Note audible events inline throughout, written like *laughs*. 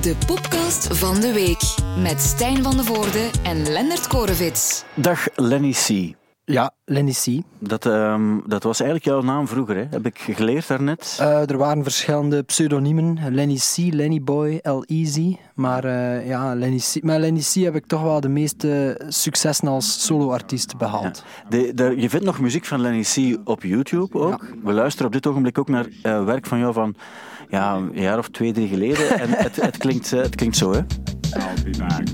De podcast van de week met Stijn van de Voorde en Lennart Korevits. Dag Lenny C. Ja, Lenny C. Dat, ehm, dat was eigenlijk jouw naam vroeger, hè? heb ik geleerd daarnet. Uh, er waren verschillende pseudoniemen. Lenny C, Lenny Boy, L Easy. Maar uh, ja, Lenny C. met Lenny C heb ik toch wel de meeste successen als soloartiest behaald. Ja. De, de, je vindt nog muziek van Lenny C op YouTube ook. Ja. We luisteren op dit ogenblik ook naar uh, werk van jou van ja, een jaar of twee, drie geleden. En het, het, klinkt, het klinkt zo, hè? I'll be back.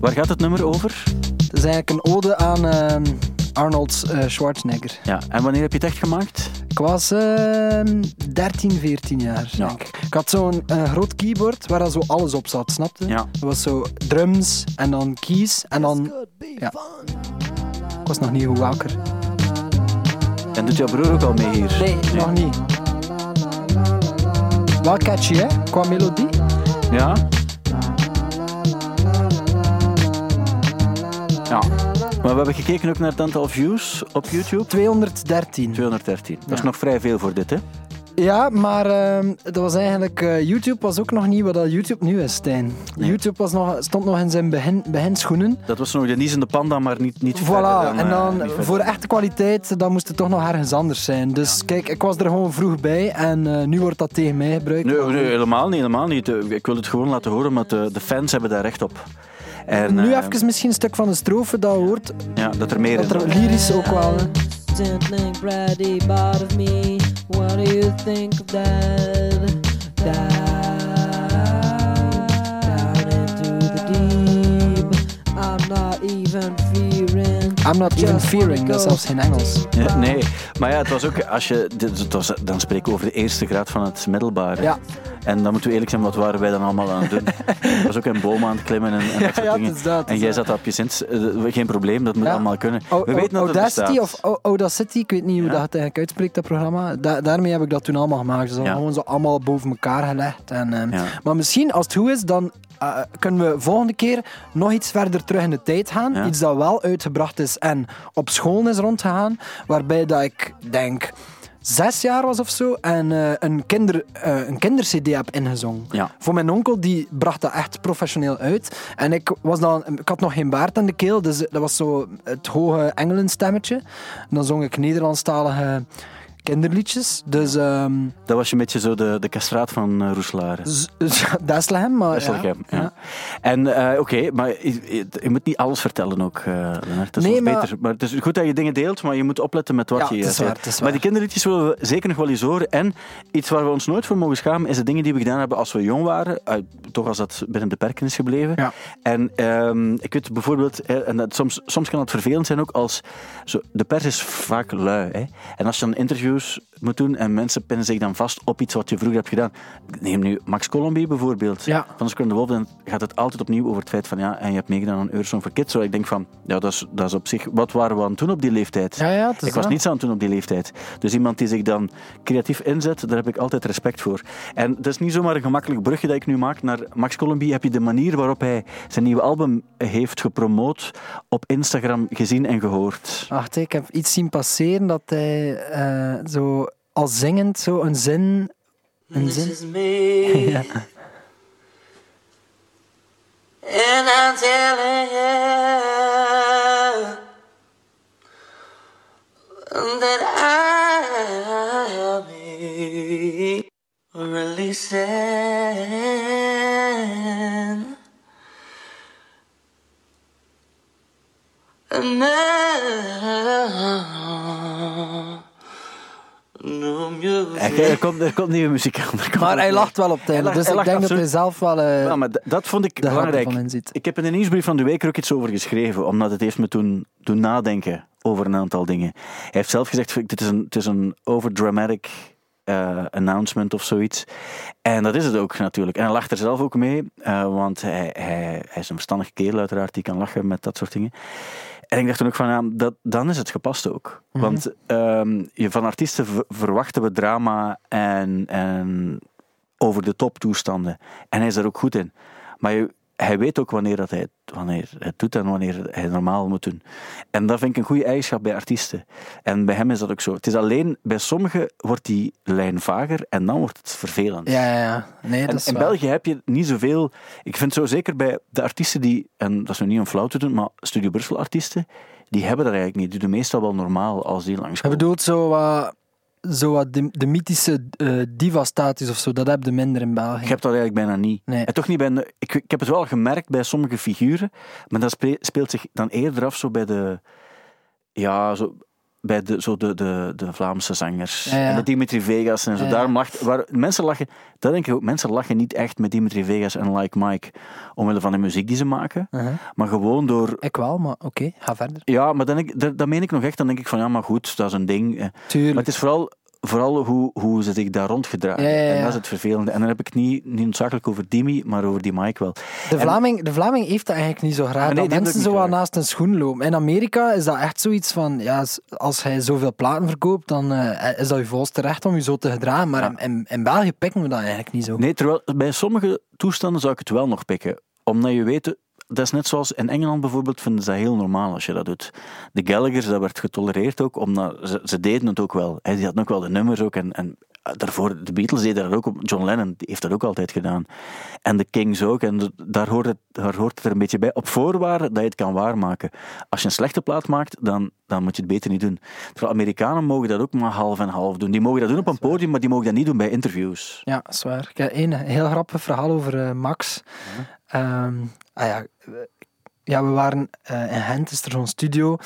Waar gaat het nummer over? Het is eigenlijk een ode aan uh, Arnold uh, Schwarzenegger. Ja, en wanneer heb je het echt gemaakt? Ik was uh, 13, 14 jaar, ja. denk ik. Ik had zo'n groot keyboard waar zo alles op zat, snapte? Ja. Dat was zo drums en dan keys en dan... Ja. Ik was nog niet goed wakker. En doet jouw broer ook al mee hier? Nee, nee. nog niet. Wel catchy, hè? Qua melodie. Ja. Ja. Maar we hebben gekeken ook naar het aantal views op YouTube. 213. 213. Dat is nog vrij veel voor dit, hè? Ja, maar uh, dat was eigenlijk... Uh, YouTube was ook nog niet wat dat YouTube nu is, Stijn. Nee. YouTube was nog, stond nog in zijn begin, beginschoenen. Dat was nog de niezende panda, maar niet, niet voilà. Dan, en dan uh, voor echte kwaliteit, dan moest het toch nog ergens anders zijn. Dus ja. kijk, ik was er gewoon vroeg bij en uh, nu wordt dat tegen mij gebruikt. Nee, nee, helemaal niet, helemaal niet. Ik wil het gewoon laten horen, maar de, de fans hebben daar recht op. En, nu uh, even misschien een stuk van de strofe dat hoort. Ja, dat er meer dat er lyrisch ook wel. of me. What do you think of that? Down, down into the deep. I'm not even fearing. I'm not even fearing, dat is zelfs geen Engels. Ja, nee, maar ja, het was ook, als je, het was, dan spreek ik over de eerste graad van het middelbare. Ja. En dan moeten we eerlijk zijn, wat waren wij dan allemaal aan het doen? Ik *laughs* was ook een boom aan het klimmen en, en dat soort dingen. Dat dat, en jij zat op je Sint, uh, geen probleem, dat moet allemaal kunnen. O, we weten dat Audacity of Audacity, ik weet niet hoe dat eigenlijk uitspreekt, dat programma. Da daarmee heb ik dat toen allemaal gemaakt. Dus gewoon zo allemaal boven elkaar gelegd. En, um, maar misschien, als het goed is, dan uh, kunnen we volgende keer nog iets verder terug in de tijd gaan. Iets dat wel uitgebracht is en op school is rondgegaan. Waarbij dat ik denk zes jaar was of zo en uh, een, kinder, uh, een kindercd heb ingezongen. Ja. Voor mijn onkel, die bracht dat echt professioneel uit. En ik, was dan, ik had nog geen baard aan de keel, dus dat was zo het hoge engelenstemmetje. En dan zong ik Nederlandstalige kinderliedjes. Dus, um, dat was je een beetje zo de, de castraat van uh, Roeselare. Bethlehem, maar ja. En uh, oké, okay, maar je, je, moet niet alles vertellen ook, uh, Lennart. Dat is nee, maar... beter. Maar het is goed dat je dingen deelt, maar je moet opletten met wat ja, je zegt. maar die kinderliedjes willen we zeker nog wel eens horen. En iets waar we ons nooit voor mogen schamen, is de dingen die we gedaan hebben als we jong waren. toch als dat binnen de perken is gebleven. Ja. En um, ik weet bijvoorbeeld, en dat, soms, soms kan het vervelend zijn ook als... Zo, de pers is vaak lui. Hè? En als je een interviews moet doen en mensen pinnen zich dan vast op iets wat je vroeger hebt gedaan. Neem nu Max Colombi bijvoorbeeld. Ja. Van de de Wolf, dan gaat het altijd opnieuw over het feit van ja, en je hebt meegedaan aan Eurosong for Kids. Zo, ik denk van, ja, dat is, dat is op zich... Wat waren we aan toen op die leeftijd? Ja, ja, ik was niets aan toen op die leeftijd. Dus iemand die zich dan creatief inzet, daar heb ik altijd respect voor. En dat is niet zomaar een gemakkelijk brugje dat ik nu maak naar Max Colombi. Heb je de manier waarop hij zijn nieuwe album heeft gepromoot op Instagram gezien en gehoord? Wacht, ik heb iets zien passeren dat hij uh, zo al zingend zo een zin. Een This zin. is me. *laughs* ja. And I'm telling you that I'll be really sad. Er komt, er komt nieuwe muziek aan. Maar hij lacht wel op het einde, dus ik denk dat hij zelf wel. Uh, ja, maar dat vond ik belangrijk. Ik heb in de nieuwsbrief van de week er ook iets over geschreven, omdat het heeft me toen doen nadenken over een aantal dingen. Hij heeft zelf gezegd: dit is een, het is een overdramatic uh, announcement of zoiets. En dat is het ook natuurlijk. En hij lacht er zelf ook mee, uh, want hij, hij, hij is een verstandige kerel, uiteraard, die kan lachen met dat soort dingen. En ik dacht toen ook van, ja, dat, dan is het gepast ook. Mm-hmm. Want um, van artiesten verwachten we drama en, en over de top toestanden. En hij is daar ook goed in. Maar je, hij weet ook wanneer, dat hij, wanneer hij het doet en wanneer hij normaal moet doen. En dat vind ik een goede eigenschap bij artiesten. En bij hem is dat ook zo. Het is alleen, bij sommigen wordt die lijn vager en dan wordt het vervelend. Ja, ja, ja. Nee, dat is in België heb je niet zoveel... Ik vind zo zeker bij de artiesten die, en dat is nu niet om flauw te doen, maar Studio Brussel artiesten, die hebben dat eigenlijk niet. Die doen meestal wel normaal als die langskomen. Je bedoelt zo wat zo wat de, de mythische uh, diva-status of zo, dat heb je minder in België. Ik heb dat eigenlijk bijna niet. Nee. En toch niet bij, ik, ik heb het wel gemerkt bij sommige figuren, maar dat speelt zich dan eerder af zo bij de, ja, zo, bij de, zo de, de, de Vlaamse zangers. En de Dimitri Vegas en zo. Ja, Daarom lacht, waar, mensen lachen, dat denk ik ook, mensen lachen niet echt met Dimitri Vegas en Like Mike omwille van de muziek die ze maken, uh-huh. maar gewoon door... Ik wel, maar oké, ga verder. Ja, maar dan denk ik, dat, dat meen ik nog echt. Dan denk ik van, ja, maar goed, dat is een ding. Tuurlijk. Maar het is vooral vooral hoe, hoe ze zich daar rondgedragen. Ja, ja, ja. En dat is het vervelende. En dan heb ik niet, niet noodzakelijk over Dimi, maar over die Mike wel. De Vlaming, de Vlaming heeft dat eigenlijk niet zo graag. Nee, dat mensen zo aan naast een schoen lopen. In Amerika is dat echt zoiets van, ja, als hij zoveel platen verkoopt, dan uh, is dat je volste recht om je zo te gedragen. Maar in, in, België pikken we dat eigenlijk niet zo. Nee, terwijl bij sommige toestanden zou ik het wel nog pikken. Omdat je weet, dat is net zoals in Engeland bijvoorbeeld, vinden ze dat heel normaal als je dat doet. De Gallagher's, dat werd getolereerd ook, omdat ze, ze deden het ook wel. Hij die hadden ook wel de nummers ook. En, en eh, daarvoor, de Beatles deden dat ook op. John Lennon heeft dat ook altijd gedaan. En de Kings ook. En daar hoort, het, daar hoort het er een beetje bij. Op voorwaarde dat je het kan waarmaken. Als je een slechte plaat maakt, dan, dan moet je het beter niet doen. Terwijl Amerikanen mogen dat ook maar half en half doen. Die mogen dat doen op een podium, maar die mogen dat niet doen bij interviews. Ja, dat is waar. Ik heb een heel grappig verhaal over uh, Max. Ja. Um, ah ja, ja, we waren uh, in Gent, is er zo'n studio.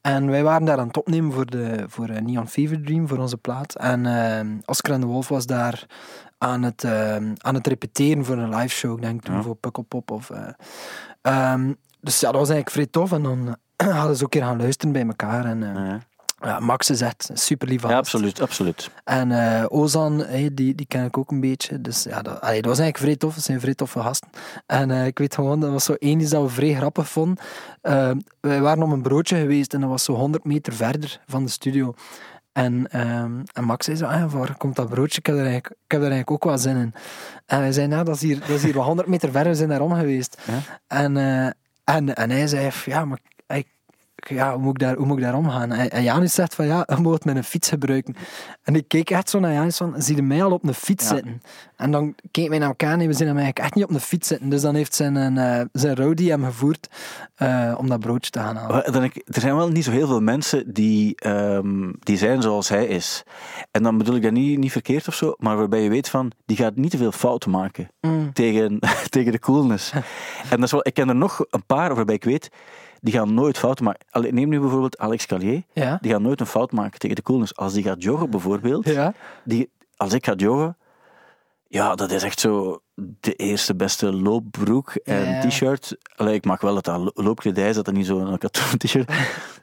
En wij waren daar aan het opnemen voor, de, voor uh, Neon Fever Dream, voor onze plaat. En uh, Oscar en de Wolf was daar aan het, aan het repeteren voor een live show, ik denk toen, ja. voor Pukkelpop. Of, um, dus ja, dat was eigenlijk vrij tof. En dan *clears throat* hadden ze ook een keer gaan luisteren bij elkaar. En, ja. Ja, Max is echt super lief Ja, absoluut, absoluut. En uh, Ozan, hey, die, die ken ik ook een beetje. Dus ja, dat, allee, dat was eigenlijk vrij tof. Dat zijn vrij toffe gasten. En uh, ik weet gewoon, dat was zo één dat we vrij grappig vonden. Uh, wij waren om een broodje geweest en dat was zo 100 meter verder van de studio. En, en Max zei zo, ah, waar komt dat broodje? Ik heb, er eigenlijk, ik heb er eigenlijk ook wel zin in. En wij zeiden, nou, dat is hier, dat is hier 100 meter verder, we zijn daarom geweest. Ja? En, en, en hij zei, ja, maar ja, hoe moet ik daar, hoe moet ik daar omgaan? En, en Janus zegt van, ja, *laughs* je moet mijn fiets gebruiken. En ik keek echt zo naar Janus van, zie je mij al op een fiets zitten? En dan keek wij naar elkaar en we zien hem eigenlijk echt niet op een fiets zitten. Dus dan heeft zijn, uh, zijn roadie hem gevoerd uh, om dat broodje te gaan halen. Dan, er zijn wel niet zo heel veel mensen die, um, die zijn zoals hij is. En dan bedoel ik dat niet, niet verkeerd of zo, maar waarbij je weet van, die gaat niet te veel fouten maken mm. tegen, *laughs* tegen de coolness. *laughs* en dat is wel, ik ken er nog een paar waarbij ik weet die gaan nooit fouten maken. Neem nu bijvoorbeeld Alex Callier. Ja. Die gaat nooit een fout maken tegen de coolness. Als die gaat joggen bijvoorbeeld, ja. die, als ik ga joggen, ja, dat is echt zo de eerste beste loopbroek en t-shirt. Ik mag wel dat dat loopkledij is, dat dat niet zo'n katoen *laughs* t-shirt.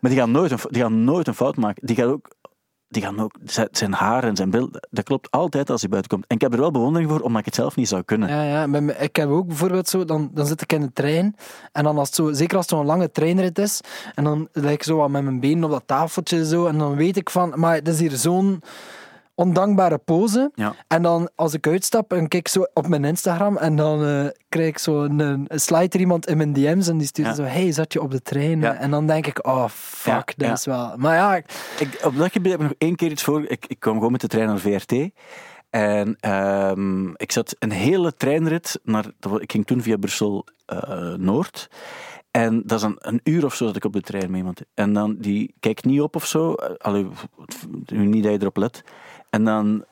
Maar die gaan, nooit een, die gaan nooit een fout maken. Die gaat ook die gaan ook, zijn haar en zijn beeld, dat klopt altijd als hij buiten komt. En ik heb er wel bewondering voor, omdat ik het zelf niet zou kunnen. Ja, ja ik heb ook bijvoorbeeld zo, dan, dan zit ik in de trein, en dan als het zo, zeker als het zo'n lange treinrit is, en dan lijk ik zo met mijn benen op dat tafeltje zo, en dan weet ik van, maar het is hier zo'n ondankbare pose. Ja. En dan als ik uitstap en kijk zo op mijn Instagram en dan uh, krijg ik zo een, een slide er iemand in mijn DM's en die stuurt zo hey, zat je op de trein? En dan denk ik, oh fuck, dat is wel... Maar ja... Ik, op dat gebied heb ik nog één keer iets voor. Ik, ik kwam gewoon met de trein naar VRT. En um, ik zat een hele treinrit naar... Ik ging toen via Brussel-Noord. Eh, en dat is een, een, uur of zo dat ik op de trein met iemand. En dan, die kijkt niet op of zo. Allee, niet dat je erop let. En dan,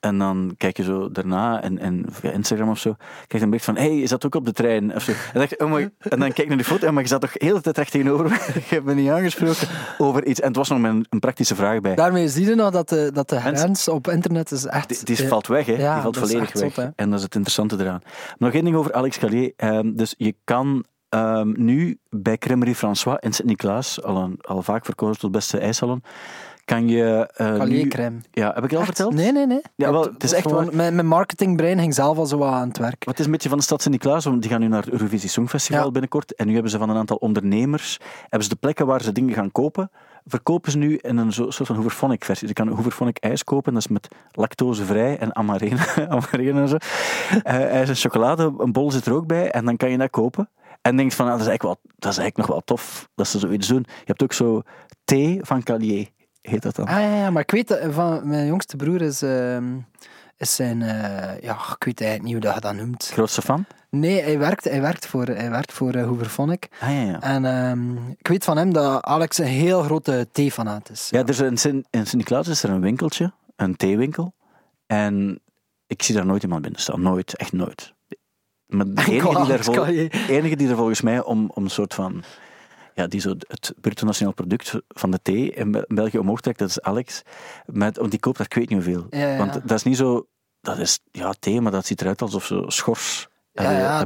en dan kijk je zo daarna en, en via Instagram of zo, kijk je een beetje van, hey, is dat ook op de trein? Of zo. En, dan, oh en dan kijk je naar die foto, maar je zat toch heel de tijd recht tegenover me. *laughs* je hebt me niet aangesproken over iets. En het was nog een, een praktische vraag bij. Daarmee zie je nog dat de, dat de grens op internet is echt... Die, die valt weg, hè. die valt volledig weg. en dat is het interessante eraan. Nog één ding over Alex Callier. Um, dus je kan um, nu bij Cremerie François in Sint-Niklaas, al, al vaak verkozen tot beste ijssalon, kan je... Uh, crème. Ja, heb ik het al verteld? Nee, nee, nee. Ja, wel, het is echt gewoon, Mijn, mijn marketingbrein ging zelf al zo aan het werk. Wat is een beetje van de stad Sint-Niklaas, want die gaan nu naar het Eurovisie Songfestival binnenkort. En nu hebben ze van een aantal ondernemers, hebben ze de plekken waar ze dingen gaan kopen, verkopen ze nu in een soort van Hooverphonic versie. Je kan Hooverphonic ijs kopen, dat is met lactosevrij en amarene, *laughs* amarene en zo. Uh, ijs en chocolade, een bol zit er ook bij en dan kan je dat kopen. En denkt van, ah, dat, is eigenlijk wel, dat is eigenlijk nog wel tof dat ze zoiets doen. Je hebt ook zo thee van Calier, heet dat dan. Ah ja, ja maar ik weet dat van mijn jongste broer is, uh, is zijn, uh, ja, ik weet eigenlijk niet hoe dat je dat noemt. Grootste fan? Nee, hij werkt, hij werkt voor, hij werkt voor uh, Hooverphonic. Ah, ja, ja. En um, ik weet van hem dat Alex een heel grote theefanaat is. Ja, ja. Er is in, Sint, in Sint-Niklaas is er een winkeltje, een theewinkel. En ik zie daar nooit iemand binnen staan. Nooit, echt nooit. Maar de *laughs* enige, die, daar vol, enige die er volgens mij om, om een soort van ja, die zo het bruto nationaal product van de thee in België omhoog trekt, dat is Alex. Met, want die koopt daar ik weet niet hoeveel. Want dat is niet zo... Dat is ja, thee, maar dat ziet eruit alsof ze schors ja, ja,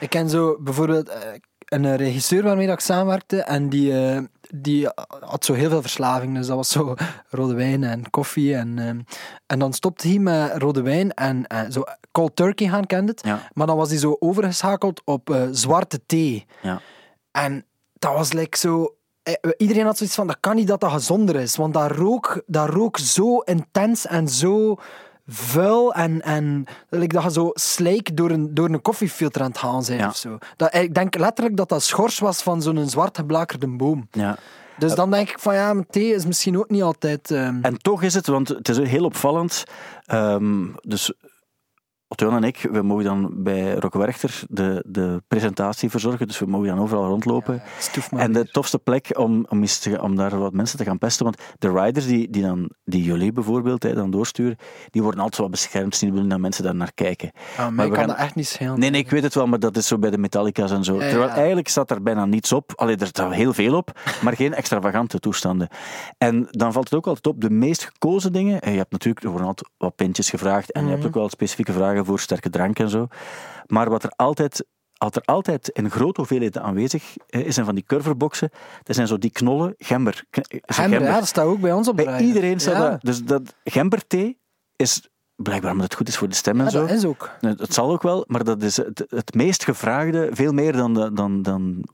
Ik ken zo bijvoorbeeld eh, een regisseur waarmee ik samenwerkte en die, eh, die had zo heel veel verslaving. Dus dat was zo rode wijn en koffie. En, uh, en dan stopte hij met rode wijn en zo cold turkey gaan, kende het. Maar dan was hij zo overgeschakeld op zwarte thee. Ja. En dat was like zo... Iedereen had zoiets van, dat kan niet dat dat gezonder is. Want dat rook, dat rook zo intens en zo vuil en, en like dat je zo slijk door een, door een koffiefilter aan het gaan zijn of zo. Dat, ik denk letterlijk dat dat schors was van zo'n zwart geblakerde boom. Ja. Dus dan denk ik van ja, thee is misschien ook niet altijd. Um... En toch is het, want het is heel opvallend. Um, dus Otto en ik, we mogen dan bij Rock Werchter de, de presentatie verzorgen, dus we mogen dan overal rondlopen. Ja, en de tofste plek om, om, te, om daar wat mensen te gaan pesten, want de riders die, die dan, die Jolie bijvoorbeeld hè, dan doorsturen, die worden altijd wat beschermd, niet willen dat mensen daar naar kijken. Ah, maar, ik kan gaan... dat echt niet schelen. Nee, nee, ik weet het wel, maar dat is zo bij de Metallica's en zo. Terwijl eigenlijk staat er bijna niets op, alleen er staat heel veel op, maar geen extravagante toestanden. En dan valt het ook altijd op, de meest gekozen dingen, en je hebt natuurlijk, er worden altijd wat pintjes gevraagd, en je hebt mhm. ook wel specifieke vragen voor sterke drank en zo. Maar wat er altijd wat er altijd in grote hoeveelheden aanwezig is, zijn van die curverboxen. Dat zijn zo die knollen, gember. Gember, ja, dat staat ook bij ons op Bij iedereen staat dat. Dus dat gemberthee is blijkbaar omdat het goed is voor de stem en zo. dat is ook. Het zal ook wel, maar dat is het, het meest gevraagde, veel meer dan, dan, dan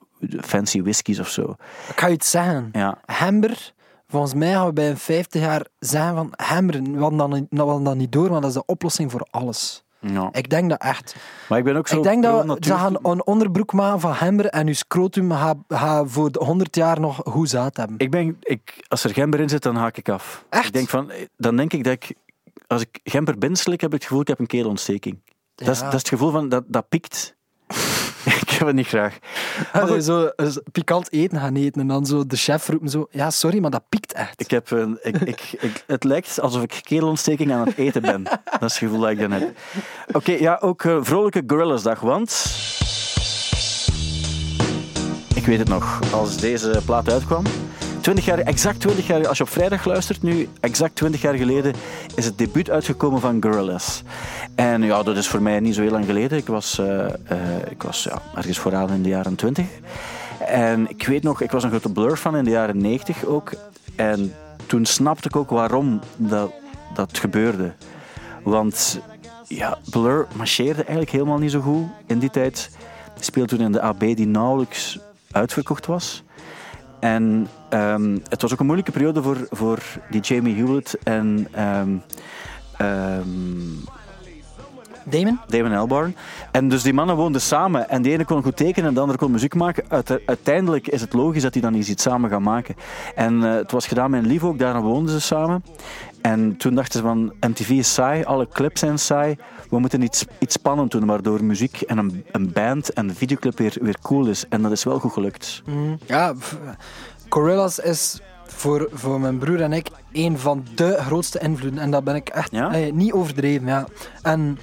fancy whiskies of zo. Ik ga je iets zeggen. Ja. Gember Volgens mij gaan we bij een 50 jaar zijn van hemmeren. We hadden dat, dat niet door, want dat is de oplossing voor alles. Ja. Ik denk dat echt. Maar ik ben ook zo. Ik denk dat ze gaan een onderbroek maken van gember en uw scrotum gaat voor 100 jaar nog goed zaad hebben. Ik ben, ik, als er gember in zit, dan haak ik af. Echt? Ik denk van, dan denk ik dat ik, als ik gember binnenslik, heb ik het gevoel, ik heb een keelontsteking. Ja. Dat, is, dat is het gevoel van, dat, dat pikt. Ik heb het niet graag. Maar zo pikant eten gaan eten en dan zo de chef roept zo, ja sorry, maar dat piekt echt. Ik heb een, ik, ik, ik, het lijkt alsof ik keelontsteking aan het eten ben. dat is het gevoel dat ik dan heb. Oké, ja, ook uh, vrolijke Gorillas-dag, want... Ik weet het nog, als deze plaat uitkwam, 20 jaar, exact 20 jaar, als je op vrijdag luistert nu, exact 20 jaar geleden is het debuut uitgekomen van Gorillaz. En ja, dat is voor mij niet zo heel lang geleden. Ik was, uh, ik was ja, ergens vooraan in de jaren 20. En ik weet nog, ik was een grote Blur fan in de jaren 90 ook. En toen snapte ik ook waarom dat, dat gebeurde. Want ja, Blur marcheerde eigenlijk helemaal niet zo goed in die tijd. Speelde toen in de AB die nauwelijks uitverkocht was. En um, het was ook een moeilijke periode voor, voor die Jamie Hewlett en um, um, Damon? Damon Albarn. En dus die mannen woonden samen. En de ene kon goed tekenen en de andere kon muziek maken. uiteindelijk is het logisch dat die dan iets samen gaan maken. En uh, het was gedaan met een lief ook, daarna woonden ze samen. En toen dachten ze van, MTV is saai, alle clips zijn saai. We moeten iets, iets spannend doen, waardoor muziek en een, een band en een videoclip weer, weer cool is. En dat is wel goed gelukt. Mm, ja, Gorillaz is voor, voor mijn broer en ik een van de grootste invloeden. En dat ben ik echt eh, niet overdreven. Ja. En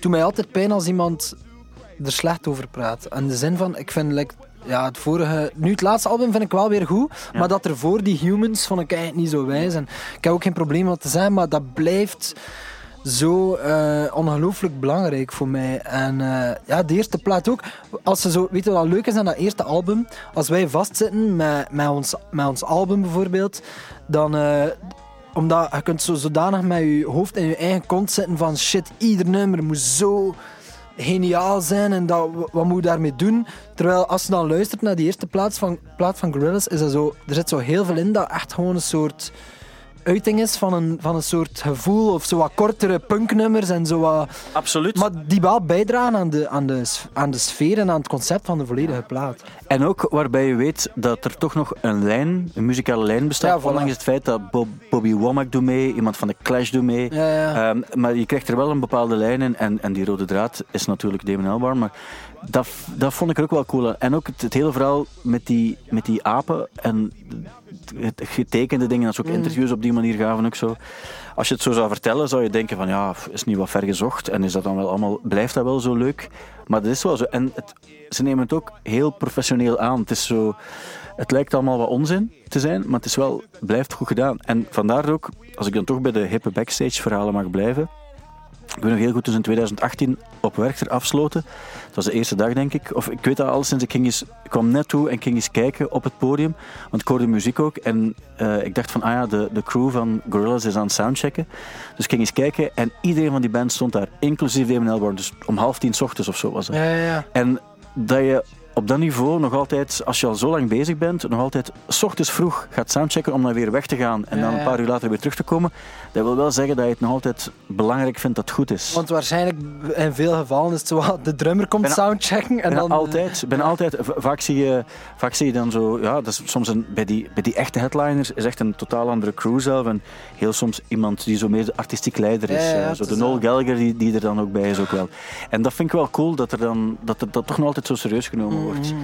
doet mij altijd pijn als iemand er slecht over praat. En de zin van, ik vind like, ja, het vorige... Nu, het laatste album vind ik wel weer goed, maar dat er voor die humans vond ik eigenlijk niet zo wijs. En ik heb ook geen probleem met te zijn, maar dat blijft zo uh, ongelooflijk belangrijk voor mij. En uh, ja, de eerste plaat ook. Als ze zo, weet je wat leuk is aan dat eerste album? Als wij vastzitten met, met, ons, met ons album bijvoorbeeld, dan... Uh, omdat je kunt zo zodanig met je hoofd in je eigen kont zitten van shit, ieder nummer moet zo geniaal zijn en dat, wat moet je daarmee doen? Terwijl als je dan luistert naar die eerste plaat van, plaat van Gorillaz, is dat zo, er zit zo heel veel in dat echt gewoon een soort uiting is van een, van een soort gevoel of zo wat kortere punknummers en zo wat... Absoluut. Maar die wel bijdragen aan de, aan, de, aan de sfeer en aan het concept van de volledige plaat. En ook waarbij je weet dat er toch nog een lijn, een muzikale lijn bestaat, ja, ondanks het feit dat Bob, Bobby Womack doet mee, iemand van de Clash doet mee. Ja, ja. Um, maar je krijgt er wel een bepaalde lijn in en, en die rode draad is natuurlijk Damon Albarn, maar dat, dat vond ik er ook wel cool. En ook het, het hele verhaal met die, met die apen en het getekende dingen, dat ze ook mm. interviews op die manier gaven ook zo. Als je het zo zou vertellen, zou je denken van ja, is niet wat ver gezocht en is dat dan wel allemaal, blijft dat wel zo leuk? Maar dat is wel zo. En het, ze nemen het ook heel professioneel aan. Het is zo, het lijkt allemaal wat onzin te zijn, maar het is wel, blijft goed gedaan. En vandaar ook, als ik dan toch bij de hippe backstage verhalen mag blijven, ik weet nog heel goed, dus in 2018 op Werchter afsloten. Dat was de eerste dag, denk ik. Of ik weet dat al sinds ik ging eens, ik kwam net toe en ging eens kijken op het podium. Want ik hoorde muziek ook. En uh, ik dacht van, ah ja, de, de crew van Gorillaz is aan het soundchecken. Dus ik ging eens kijken en iedereen van die band stond daar. Inclusief Damon Albarn. Dus om half tien ochtends of zo was het. Ja, ja, ja. En dat je op dat niveau nog altijd, als je al zo lang bezig bent, nog altijd s ochtends vroeg gaat soundchecken om dan weer weg te gaan en dan een paar uur later weer terug te komen. Dat wil wel zeggen dat je het nog altijd belangrijk vindt dat het goed is. Want waarschijnlijk in veel gevallen is het zo de drummer komt soundchecken en dan... altijd. Ben altijd. Vaak zie, je, vaak zie je dan zo, ja, dat is soms een, bij, die, bij die echte headliners is echt een totaal andere crew zelf en heel soms iemand die zo meer de artistiek leider is. Ja, zo de Noel Gallagher die, die er dan ook bij is ook wel. En dat vind ik wel cool dat er dan dat, er, dat toch nog altijd zo serieus genomen wordt. Mm.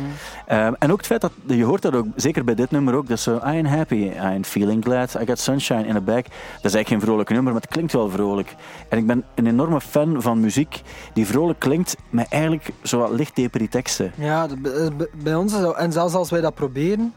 Um, en ook het feit dat, je hoort dat ook, zeker bij dit nummer ook, dat zo, I am happy, I am feeling glad, I got sunshine in the back. Dat is eigenlijk geen vrolijk nummer, maar het klinkt wel vrolijk. En ik ben een enorme fan van muziek die vrolijk klinkt, met eigenlijk zo wat licht teksten. Ja, bij ons is dat, en zelfs als wij dat proberen,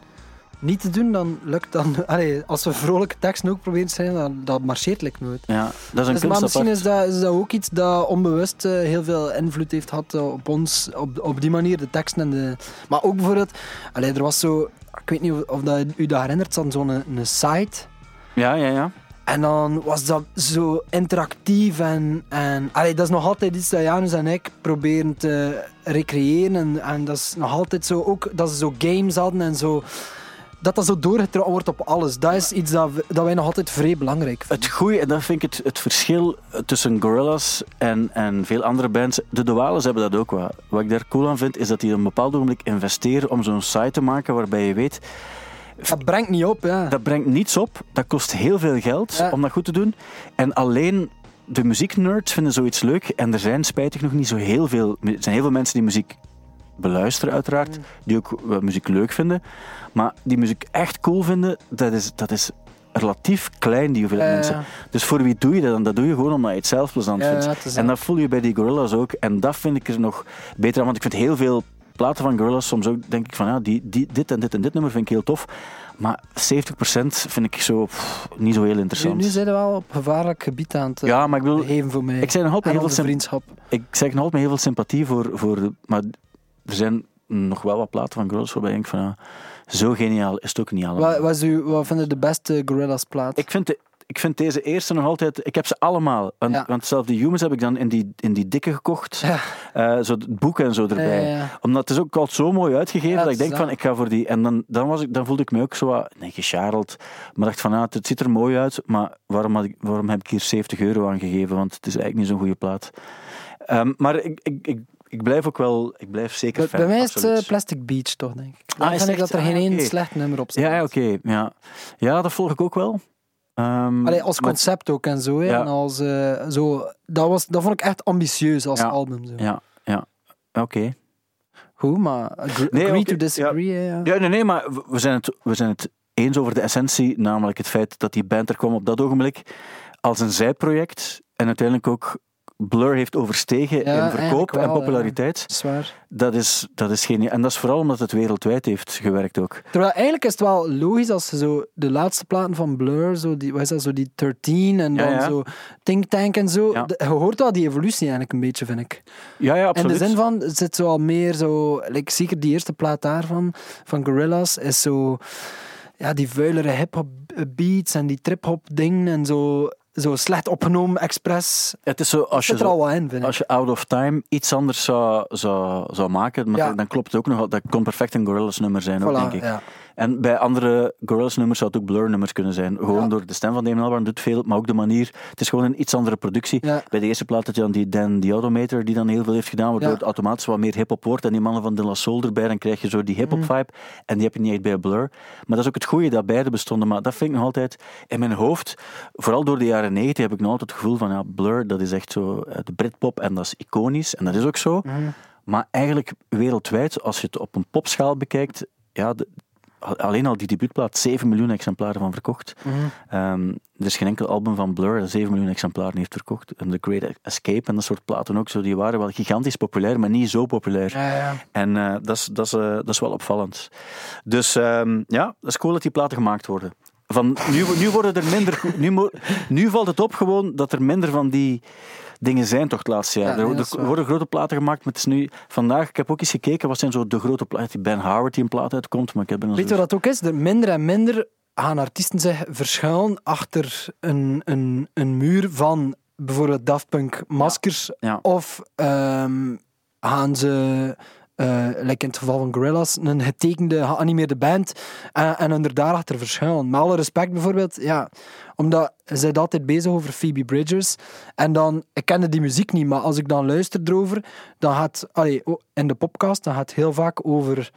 niet te doen, dan lukt dan. Allee, als we vrolijke teksten ook proberen te zijn, dan dat marcheert lijkt nooit. Ja, dat is een dus, Maar misschien is dat, is dat ook iets dat onbewust uh, heel veel invloed heeft gehad uh, op ons, op, op die manier, de teksten en de. Maar ook bijvoorbeeld, allee, er was zo. Ik weet niet of dat u dat herinnert, zo'n een, een site. Ja, ja, ja. En dan was dat zo interactief en, en allee, dat is nog altijd iets dat Janus en ik proberen te recreëren. En, en dat is nog altijd zo, ook dat ze zo games hadden en zo dat dat zo doorgetrokken wordt op alles. Dat is iets dat, dat wij nog altijd vrij belangrijk vinden. Het goede, en dat vind ik het, het verschil tussen Gorillaz en, en veel andere bands. De Duales hebben dat ook wel. Wat ik daar cool aan vind, is dat die een bepaald ogenblik investeren om zo'n site te maken waarbij je weet... Dat brengt niet op, ja. Dat brengt niets op. Dat kost heel veel geld om dat goed te doen. En alleen de muzieknerds vinden zoiets leuk. En er zijn spijtig nog niet zo heel veel... Er zijn heel veel mensen die muziek beluisteren uiteraard, mm. die ook muziek leuk vinden. Maar die muziek echt cool vinden, dat is, dat is relatief klein, die hoeveelheid mensen. Dus voor wie doe je dat dan? Dat doe je gewoon omdat je het zelf plezant vindt. en dat voel je bij die Gorillas ook. En dat vind ik er nog beter aan, want ik vind heel veel platen van Gorillas soms ook, denk ik van ja, die, die, dit en dit en dit nummer vind ik heel tof. Maar 70% vind ik zo niet zo heel interessant. Nu, nu zijn we wel op gevaarlijk gebied aan het ja, maar ik wil, geven voor mij. Ik zeg nog altijd heel veel vriendschap. Ik zeg nog altijd heel veel sympathie voor, voor maar er zijn nog wel wat platen van Gorillaz waarbij ik van ja, zo geniaal is het ook niet allemaal. Wat, wat, u, wat vind je de beste Gorillaz plaat? Ik vind, de, ik vind deze eerste nog altijd... Ik heb ze allemaal. Want, want zelfs die Humans heb ik dan in die, in die dikke gekocht. Ja. Uh, zo het boek en zo erbij. Omdat het is ook altijd zo mooi uitgegeven dat ik denk van ik ga voor die... En dan, dan, was ik, dan voelde ik me ook zo wat... Nee. Maar dacht van, ah, het ziet er mooi uit, maar waarom, had ik, waarom heb ik hier 70 euro aan gegeven? Want het is eigenlijk niet zo'n goede plaat. Um, maar ik, ik, ik ik blijf ook wel, ik blijf zeker fan. Bij mij is het uh, Plastic Beach toch, denk ik. Dan ah, vind ik dat er geen ah, één slecht nummer op staat. Ja, oké. ja. ja, dat volg ik ook wel. Um, Allee, als concept ook en zo. Ja. En als, uh, zo dat, was, dat vond ik echt ambitieus als album. Zo. Ja, ja. oké. Goed, maar agree, nee, to disagree. Ja. ja, nee, nee, maar we zijn, het, we zijn het eens over de essentie, namelijk het feit dat die band er kwam op dat ogenblik als een zijproject en uiteindelijk ook Blur heeft overstegen in verkoop en populariteit. Zwaar. Dat is, dat is geen... En dat is vooral omdat het wereldwijd heeft gewerkt ook. Terwijl eigenlijk is het wel logisch als je zo de laatste platen van Blur, zo die, wat is dat, zo die 13 en dan zo Think Tank en zo. je hoort wel die evolutie eigenlijk een beetje, vind ik. Ja, ja, absoluut. In de zin van, het zit zo al meer zo... Like, zeker die eerste plaat daarvan, van Gorillaz, is zo... Ja, die vuilere hip-hop beats en die trip-hop dingen en zo zo slecht opgenomen, expres. Het is zo, als je, er al wat in, als je Out of Time iets anders zou, zou, zou maken, maar dan klopt het ook nog. Dat kon perfect een Gorillaz nummer zijn, ook, denk ik. Ja. En bij andere Gorillaz nummers zou het ook Blur nummers kunnen zijn. Gewoon door de stem van Damon Albarn doet veel, maar ook de manier. Het is gewoon een iets andere productie. Bij de eerste plaat had je dan die Dan the Automator, die dan heel veel heeft gedaan, waardoor het automatisch wat meer hip-hop wordt. En die mannen van De La Soul erbij, dan krijg je zo die hip-hop mhm. vibe. En die heb je niet echt bij Blur. Maar dat is ook het goede dat beide bestonden. Maar dat vind ik nog altijd in mijn hoofd, vooral door de jaren 90, heb ik nog altijd het gevoel van ja, Blur, dat is echt zo eh, de Britpop en dat is iconisch. En dat is ook zo. Mhm. Maar eigenlijk wereldwijd, als je het op een popschaal bekijkt, ja, alleen al die debuutplaat 7 miljoen exemplaren van verkocht. Mm er is geen enkel album van Blur dat 7 miljoen exemplaren heeft verkocht. En The Great Escape en dat soort platen ook zo, die waren wel gigantisch populair, maar niet zo populair. Ja, ja. En uh, dat, is, dat, is, uh, dat is wel opvallend. Dus um, ja, het is cool dat die platen gemaakt worden. Van, nu, nu worden er minder. Nu, nu valt het op gewoon dat er minder van die dingen zijn toch het laatste jaar. er, worden grote platen gemaakt, maar het is nu... Vandaag, ik heb ook eens gekeken, wat zijn zo de grote platen... Die Ben Howard die een plaat uitkomt, maar ik heb... Weet je wat dat ook is? Er minder en minder gaan artiesten zich verschuilen achter een, een, een muur van bijvoorbeeld Daft Punk maskers. Of um, gaan ze uh, like in het geval van Gorillaz, een getekende, geanimeerde band uh, en er daarachter verschuilen. Met alle respect bijvoorbeeld, ja, omdat ze zijn altijd bezig over Phoebe Bridgers en dan, ik kende die muziek niet, maar als ik dan luister erover, dan gaat, allee, in de podcast, dan gaat het heel vaak over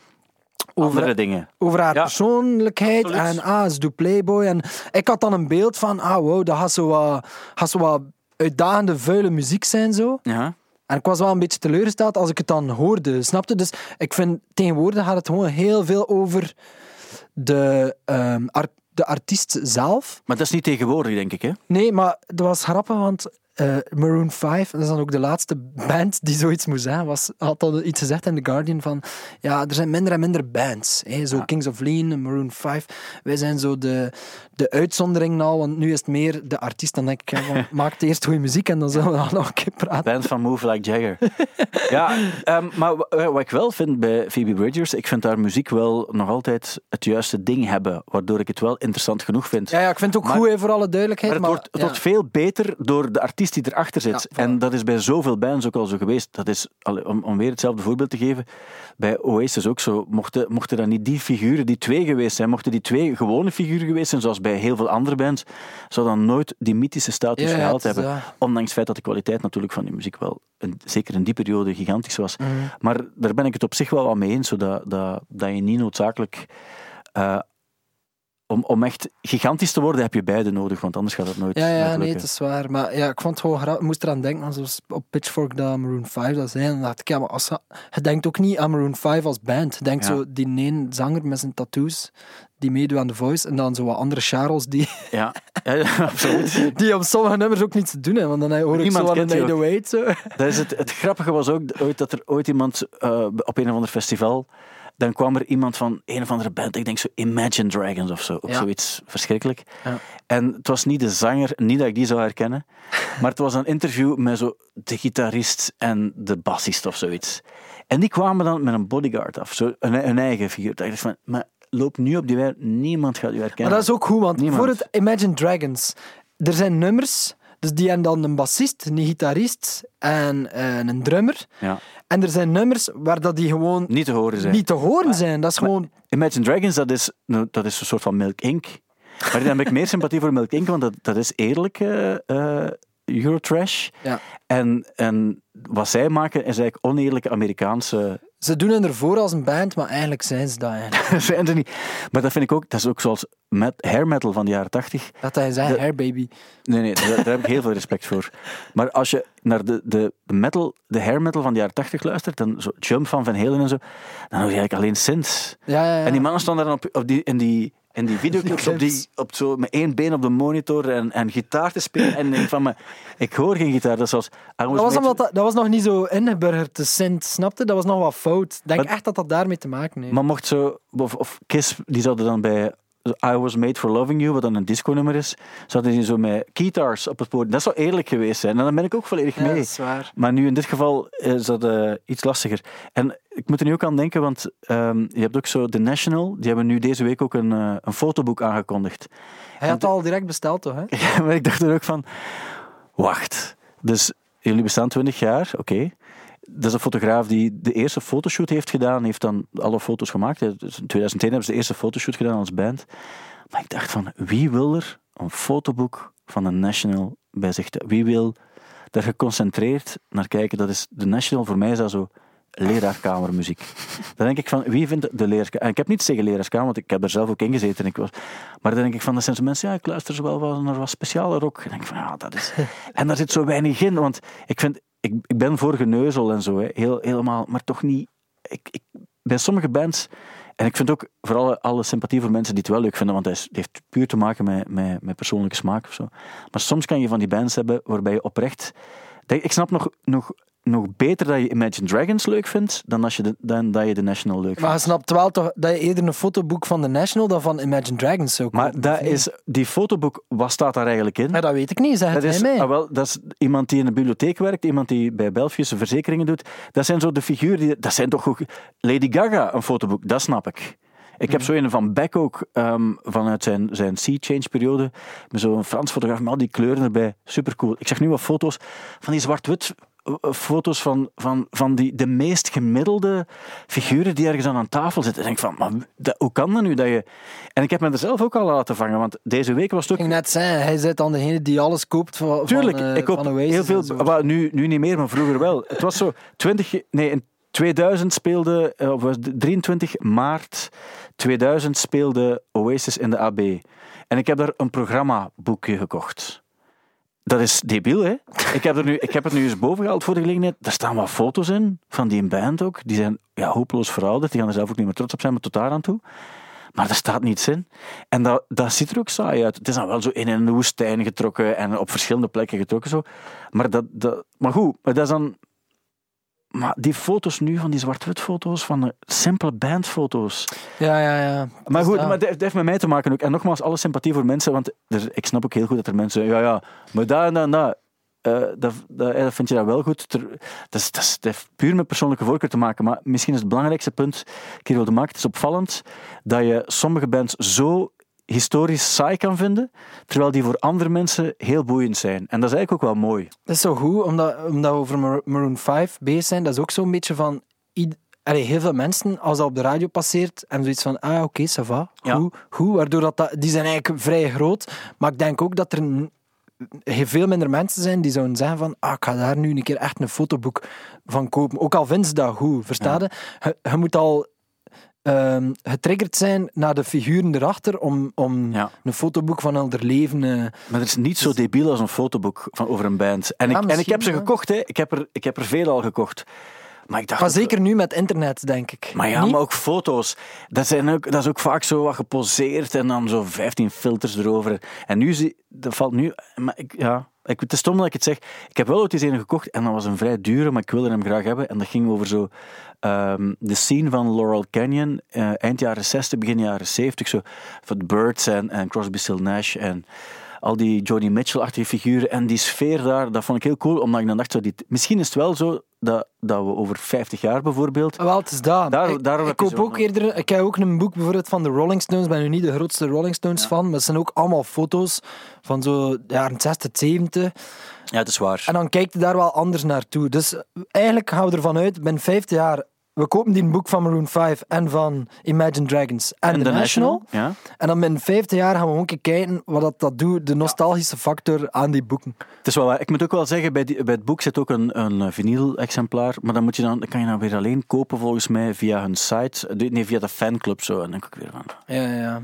over, Andere dingen. Over haar persoonlijkheid. En ah, ze doet Playboy. En ik had dan een beeld van, ah wow, dat gaat zo wat, gaat zo wat uitdagende, vuile muziek zijn zo. Ja. En ik was wel een beetje teleurgesteld als ik het dan hoorde, snapte? Dus ik vind tegenwoordig gaat het gewoon heel veel over de, um, de artiest zelf. Maar dat is niet tegenwoordig, denk ik, hè? Nee, maar dat was grappig, want uh, Maroon 5, dat is dan ook de laatste band die zoiets moest zijn, was, had al iets gezegd in The Guardian van ja, er zijn minder en minder bands. Hè, zo Kings of Lean, Maroon 5. Wij zijn zo de, de uitzondering nou, want nu is het meer de artiest. Dan denk ik, ja, *laughs* maak eerst goede muziek en dan zullen we dan nog een keer praten. Band van Move Like Jagger. *laughs* ja, um, maar wat ik wel vind bij Phoebe Bridgers, ik vind haar muziek wel nog altijd het juiste ding hebben, waardoor ik het wel interessant genoeg vind. Ja, ja ik vind het ook goed, voor alle duidelijkheid. Maar het, wordt, het wordt veel beter door de artiest die erachter zit. en dat is bij zoveel bands ook al zo geweest. Dat is, om, om weer hetzelfde voorbeeld te geven, bij Oasis ook zo. Mochten, mochten dan niet die figuren, die twee geweest zijn, mochten die twee gewone figuren geweest zijn, zoals bij heel veel andere bands, zou dan nooit die mythische status gehaald hebben. Ondanks het feit dat de kwaliteit natuurlijk van die muziek wel, zeker in die periode, gigantisch was. Mhm. Maar daar ben ik het op zich wel aan mee eens, zodat dat, dat je niet noodzakelijk uh, om, om echt gigantisch te worden heb je beide nodig, want anders gaat het nooit. Ja, ja nee, het is waar. Maar ja, ik vond het gewoon moest eraan denken, zoals op Pitchfork dat Maroon 5 dat zijn. Dan dacht ik, ja, maar als, je denkt ook niet aan Maroon 5 als band. Je denkt zo, die een zanger met zijn tattoos, die meedoet aan The Voice. En dan zo wat andere Charles die... Ja, ja, *laughs* absoluut. die op sommige nummers ook niets te doen hebben. Want dan hoor ik zo aan een Wait. Zo. Dat is het, het grappige was ook ooit dat er ooit iemand uh, op een of ander festival dan kwam er iemand van een of andere band, ik denk zo Imagine Dragons of zo, of zoiets verschrikkelijk. Ja. En het was niet de zanger, niet dat ik die zou herkennen, *laughs* maar het was een interview met zo de gitarist en de bassist of zoiets. En die kwamen dan met een bodyguard af, zo een, eigen figuur. Ik dacht van, maar loop nu op die wereld, niemand gaat u herkennen. Maar dat is ook goed, want voor het Imagine Dragons, er zijn nummers dus die hebben dan een bassist, een gitarist en uh, een drummer. Ja. En er zijn nummers waar dat die gewoon niet te horen zijn. Niet te horen zijn. Dat is gewoon... Imagine Dragons, dat is, dat is een soort van Milk Inc. Maar dan heb ik meer sympathie voor Milk Inc, want dat, dat is eerlijke uh, Eurotrash. Ja. En, en wat zij maken is eigenlijk oneerlijke Amerikaanse ze doen het ervoor als een band, maar eigenlijk zijn ze dat eigenlijk. *laughs* zijn ze niet. Maar dat vind ik ook, dat is ook zoals met hair metal van de jaren tachtig. Dat hij zei, hair baby. Nee, nee, daar, daar, heb ik heel veel respect voor. Maar als je naar de, de, metal, de hair metal van de jaren tachtig luistert, dan zo Jump van Van Halen en zo, dan hoor je eigenlijk alleen synths. Ja, ja, ja. En die mannen staan daar op, op die, in die in die videoclips op die, op zo, met één been op de monitor en, en gitaar te spelen. En ik van me, ik hoor geen gitaar. Dat, was, dat, was omdat dat, dat was nog niet zo ingeburgerd, de synth, snapte? Dat was nog wat fout. Ik denk echt dat dat daarmee te maken heeft. Maar mocht zo, of, of Kiss, die zouden dan bij I Was Made for Loving You, wat dan een disco-nummer is, zaten ze zo met guitars op het podium. Dat zou eerlijk geweest zijn. En dan ben ik ook volledig mee. is waar. Maar nu in dit geval is dat uh, iets lastiger. En ik moet er nu ook aan denken, want um, je hebt ook zo The National, die hebben nu deze week ook een, uh, een fotoboek aangekondigd. Hij had het al direct besteld, toch? Hè? *laughs* ja, maar ik dacht er ook van, wacht. Dus jullie bestaan 20 jaar, oké. Okay dat is een fotograaf die de eerste fotoshoot heeft gedaan. heeft dan alle foto's gemaakt. Dus in 2010 hebben ze de eerste fotoshoot gedaan als band. Maar ik dacht van, wie wil er een fotoboek van de National bij zich? Wie wil daar geconcentreerd naar kijken? Dat is, de National voor mij is dat zo leraarkamermuziek. Dan denk ik van, wie vindt de. En ik heb niets tegen leraarskamer, want ik heb er zelf ook in gezeten. Ik was, maar dan denk ik van, dat zijn zo mensen, ja, ik luister wel naar wat speciale rock. En denk van, ja, dat is... En daar zit zo weinig in, want ik vind ik, ik ben voor geneuzel en zo, hè. Heel, helemaal, maar toch niet. Ik, ik, bij sommige bands, en ik vind ook vooral alle sympathie voor mensen die het wel leuk vinden, want het heeft puur te maken met, met, met persoonlijke smaak of zo. Maar soms kan je van die bands hebben waarbij je oprecht. Ik snap nog, nog nog beter dat je Imagine Dragons leuk vindt dan, als je de, dan dat je de National leuk vindt. Maar je snapt wel toch dat je eerder een fotoboek van de National dan van Imagine Dragons zou Maar dat is, die fotoboek, wat staat daar eigenlijk in? Ja, dat weet ik niet, zeg dat het is, mij. Ah, wel, dat is iemand die in de bibliotheek werkt, iemand die bij Belgische verzekeringen doet. Dat zijn zo de figuren, die, dat zijn toch ook... Lady Gaga, een fotoboek, dat snap ik. Ik heb mhm. zo een van Beck ook, um, vanuit zijn, zijn Sea Change periode, met zo'n Frans fotograaf met al die kleuren erbij. Super cool. Ik zag nu wat foto's van die zwart-wit foto's van, van, van die, de meest gemiddelde figuren die ergens aan een tafel zitten. En ik denk van, maar hoe kan dat nu dat je... En ik heb me er zelf ook al laten vangen, want deze week was het ook... Ik net zei, hij zit dan degene die alles koopt van Tuurlijk, van, uh, ik koop heel veel... Maar nu, nu niet meer, maar vroeger wel. Het was zo 20... Nee, in 2000 speelde... Eh, of 23 maart 2000 speelde Oasis in de AB. En ik heb daar een programmaboekje gekocht. Dat is debiel, hè? Ik heb, er nu, ik heb het nu eens boven gehaald voor de gelegenheid. Daar staan wat foto's in, van die band ook. Die zijn ja, hopeloos verouderd. Die gaan er zelf ook niet meer trots op zijn, maar tot daar aan toe. Maar er staat niets in. En dat, dat ziet er ook saai uit. Het is dan wel zo in een woestijn getrokken en op verschillende plekken getrokken. Zo. Maar, dat, dat, maar goed, dat is dan maar die foto's nu, van die zwart-wit foto's, van de simpele bandfoto's. Ja, ja, ja. Maar goed, maar dat heeft met mij te maken ook. En nogmaals, alle sympathie voor mensen, want er, ik snap ook heel goed dat er mensen ja, ja, maar daar en daar en daar. Uh, dat, dat, dat, vind je dat wel goed. dat, is, dat, is, dat, heeft puur met persoonlijke voorkeur te maken. Maar misschien is het belangrijkste punt ik hier wilde maken. Het is opvallend dat je sommige bands zo historisch saai kan vinden, terwijl die voor andere mensen heel boeiend zijn. En dat is eigenlijk ook wel mooi. Dat is zo goed, omdat, omdat we over Maroon 5 bezig zijn. Dat is ook zo'n beetje van... Allee, heel veel mensen, als dat op de radio passeert, hebben zoiets van, ah, oké, okay, ça va, goed, goed, waardoor dat, dat, die zijn eigenlijk vrij groot. Maar ik denk ook dat er veel minder mensen zijn die zouden zeggen van, ah, ik ga daar nu een keer echt een fotoboek van kopen. Ook al vinden ze dat goed, versta je? je? Je moet al uh, getriggerd zijn naar de figuren erachter om, om een fotoboek van elder leven. Uh, maar er is niet zo debiel als een fotoboek van, over een band. En, ik, en ik heb ze gekocht, hè. Ik, heb er, ik heb er veel al gekocht. Maar, ik dacht maar zeker nu met internet, denk ik. Maar ja, maar ook foto's. Dat, zijn ook, dat is ook vaak zo wat geposeerd en dan zo 15 filters erover. En nu zie dat valt nu. Maar ik, ja, ik, het is stom dat ik het zeg. Ik heb wel ooit eens een gekocht en dat was een vrij dure, maar ik wilde hem graag hebben. En dat ging over zo um, de scene van Laurel Canyon, uh, eind jaren 60, begin jaren 70. Zo, van Birds en, en Crosby, Still Nash en al die Johnny Mitchell-achtige figuren. En die sfeer daar, dat vond ik heel cool, omdat ik dan dacht, zo, die, misschien is het wel zo dat, dat we over 50 jaar bijvoorbeeld... Wel, het is dat. Daar, ik, daar ik, koop ook eerder, ik heb ook een boek bijvoorbeeld van de Rolling Stones. Ik ben nu niet de grootste Rolling Stones ja. fan, maar het zijn ook allemaal foto's van zo jaren 60, 70. Ja, het is waar. En dan kijkt je daar wel anders naartoe. Dus eigenlijk gaan we ervan uit, ben 50 jaar we kopen die een boek van Maroon 5 en van Imagine Dragons en, The, National. Ja. En dan binnen 50 jaar gaan we gewoon kijken wat dat, dat doet, de nostalgische factor aan die boeken. Het is wel Ik moet ook wel zeggen, bij, die, bij het boek zit ook een, een vinyl-exemplaar, maar dan, moet je dan, dan kan je dan weer alleen kopen volgens mij via hun site, nee, via de fanclub zo. En dan denk ik weer van... Ja, ja.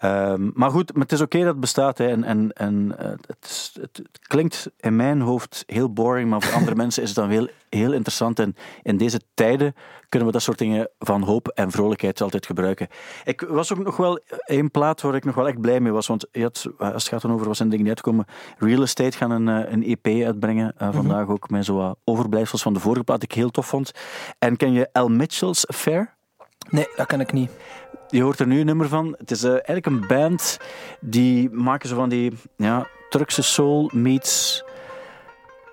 Ehm, maar goed, maar het is oké dat het bestaat. Hè. En, en, en uh, het, is, het, klinkt in mijn hoofd heel boring, maar voor andere *laughs* mensen is het dan heel, heel interessant. En in deze tijden kunnen we dat soort dingen van hoop en vrolijkheid altijd gebruiken. Ik was ook nog wel één plaat waar ik nog wel echt blij mee was. Want had, als het gaat dan over, was een ding die uitkomen. Real Estate gaan een, eh, een EP uitbrengen. Uh, vandaag ook met zo overblijfsels van de vorige plaat, die ik heel tof vond. En ken je L. Mitchell's Affair? Nee, dat ken ik niet. Je hoort er nu een nummer van. Het is uh, eigenlijk een band die maken zo van die ja, Turkse soul meets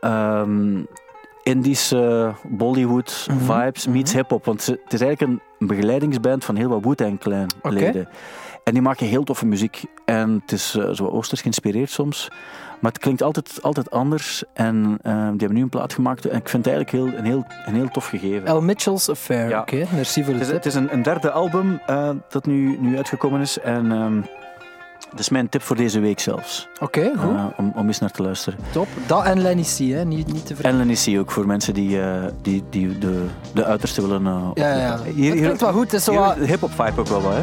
um, Indische Bollywood mhm, vibes meets mm hip-hop. Want het is eigenlijk een begeleidingsband van heel wat Wu-Tang Clan leden. En die maken heel toffe muziek. En het is uh, zo oosters geïnspireerd soms. Maar het klinkt altijd, altijd anders. En uh, die hebben nu een plaat gemaakt. En ik vind het eigenlijk heel, een, heel, een heel tof gegeven. L. Mitchell's Affair. Ja. Oké, merci voor de het is, het is een, een derde album uh, dat nu, nu uitgekomen is. En um, dat is mijn tip voor deze week zelfs. Oké, goed. Om, om eens naar te luisteren. Top. Dat en Lenny C, hè? Niet, niet te vergeten. En Lenny C ook, voor mensen die, die, die de, de uiterste willen... Ja, ja. Hier, hier, klinkt wel goed. Het is zo. Hip-hop vibe ook wel hè?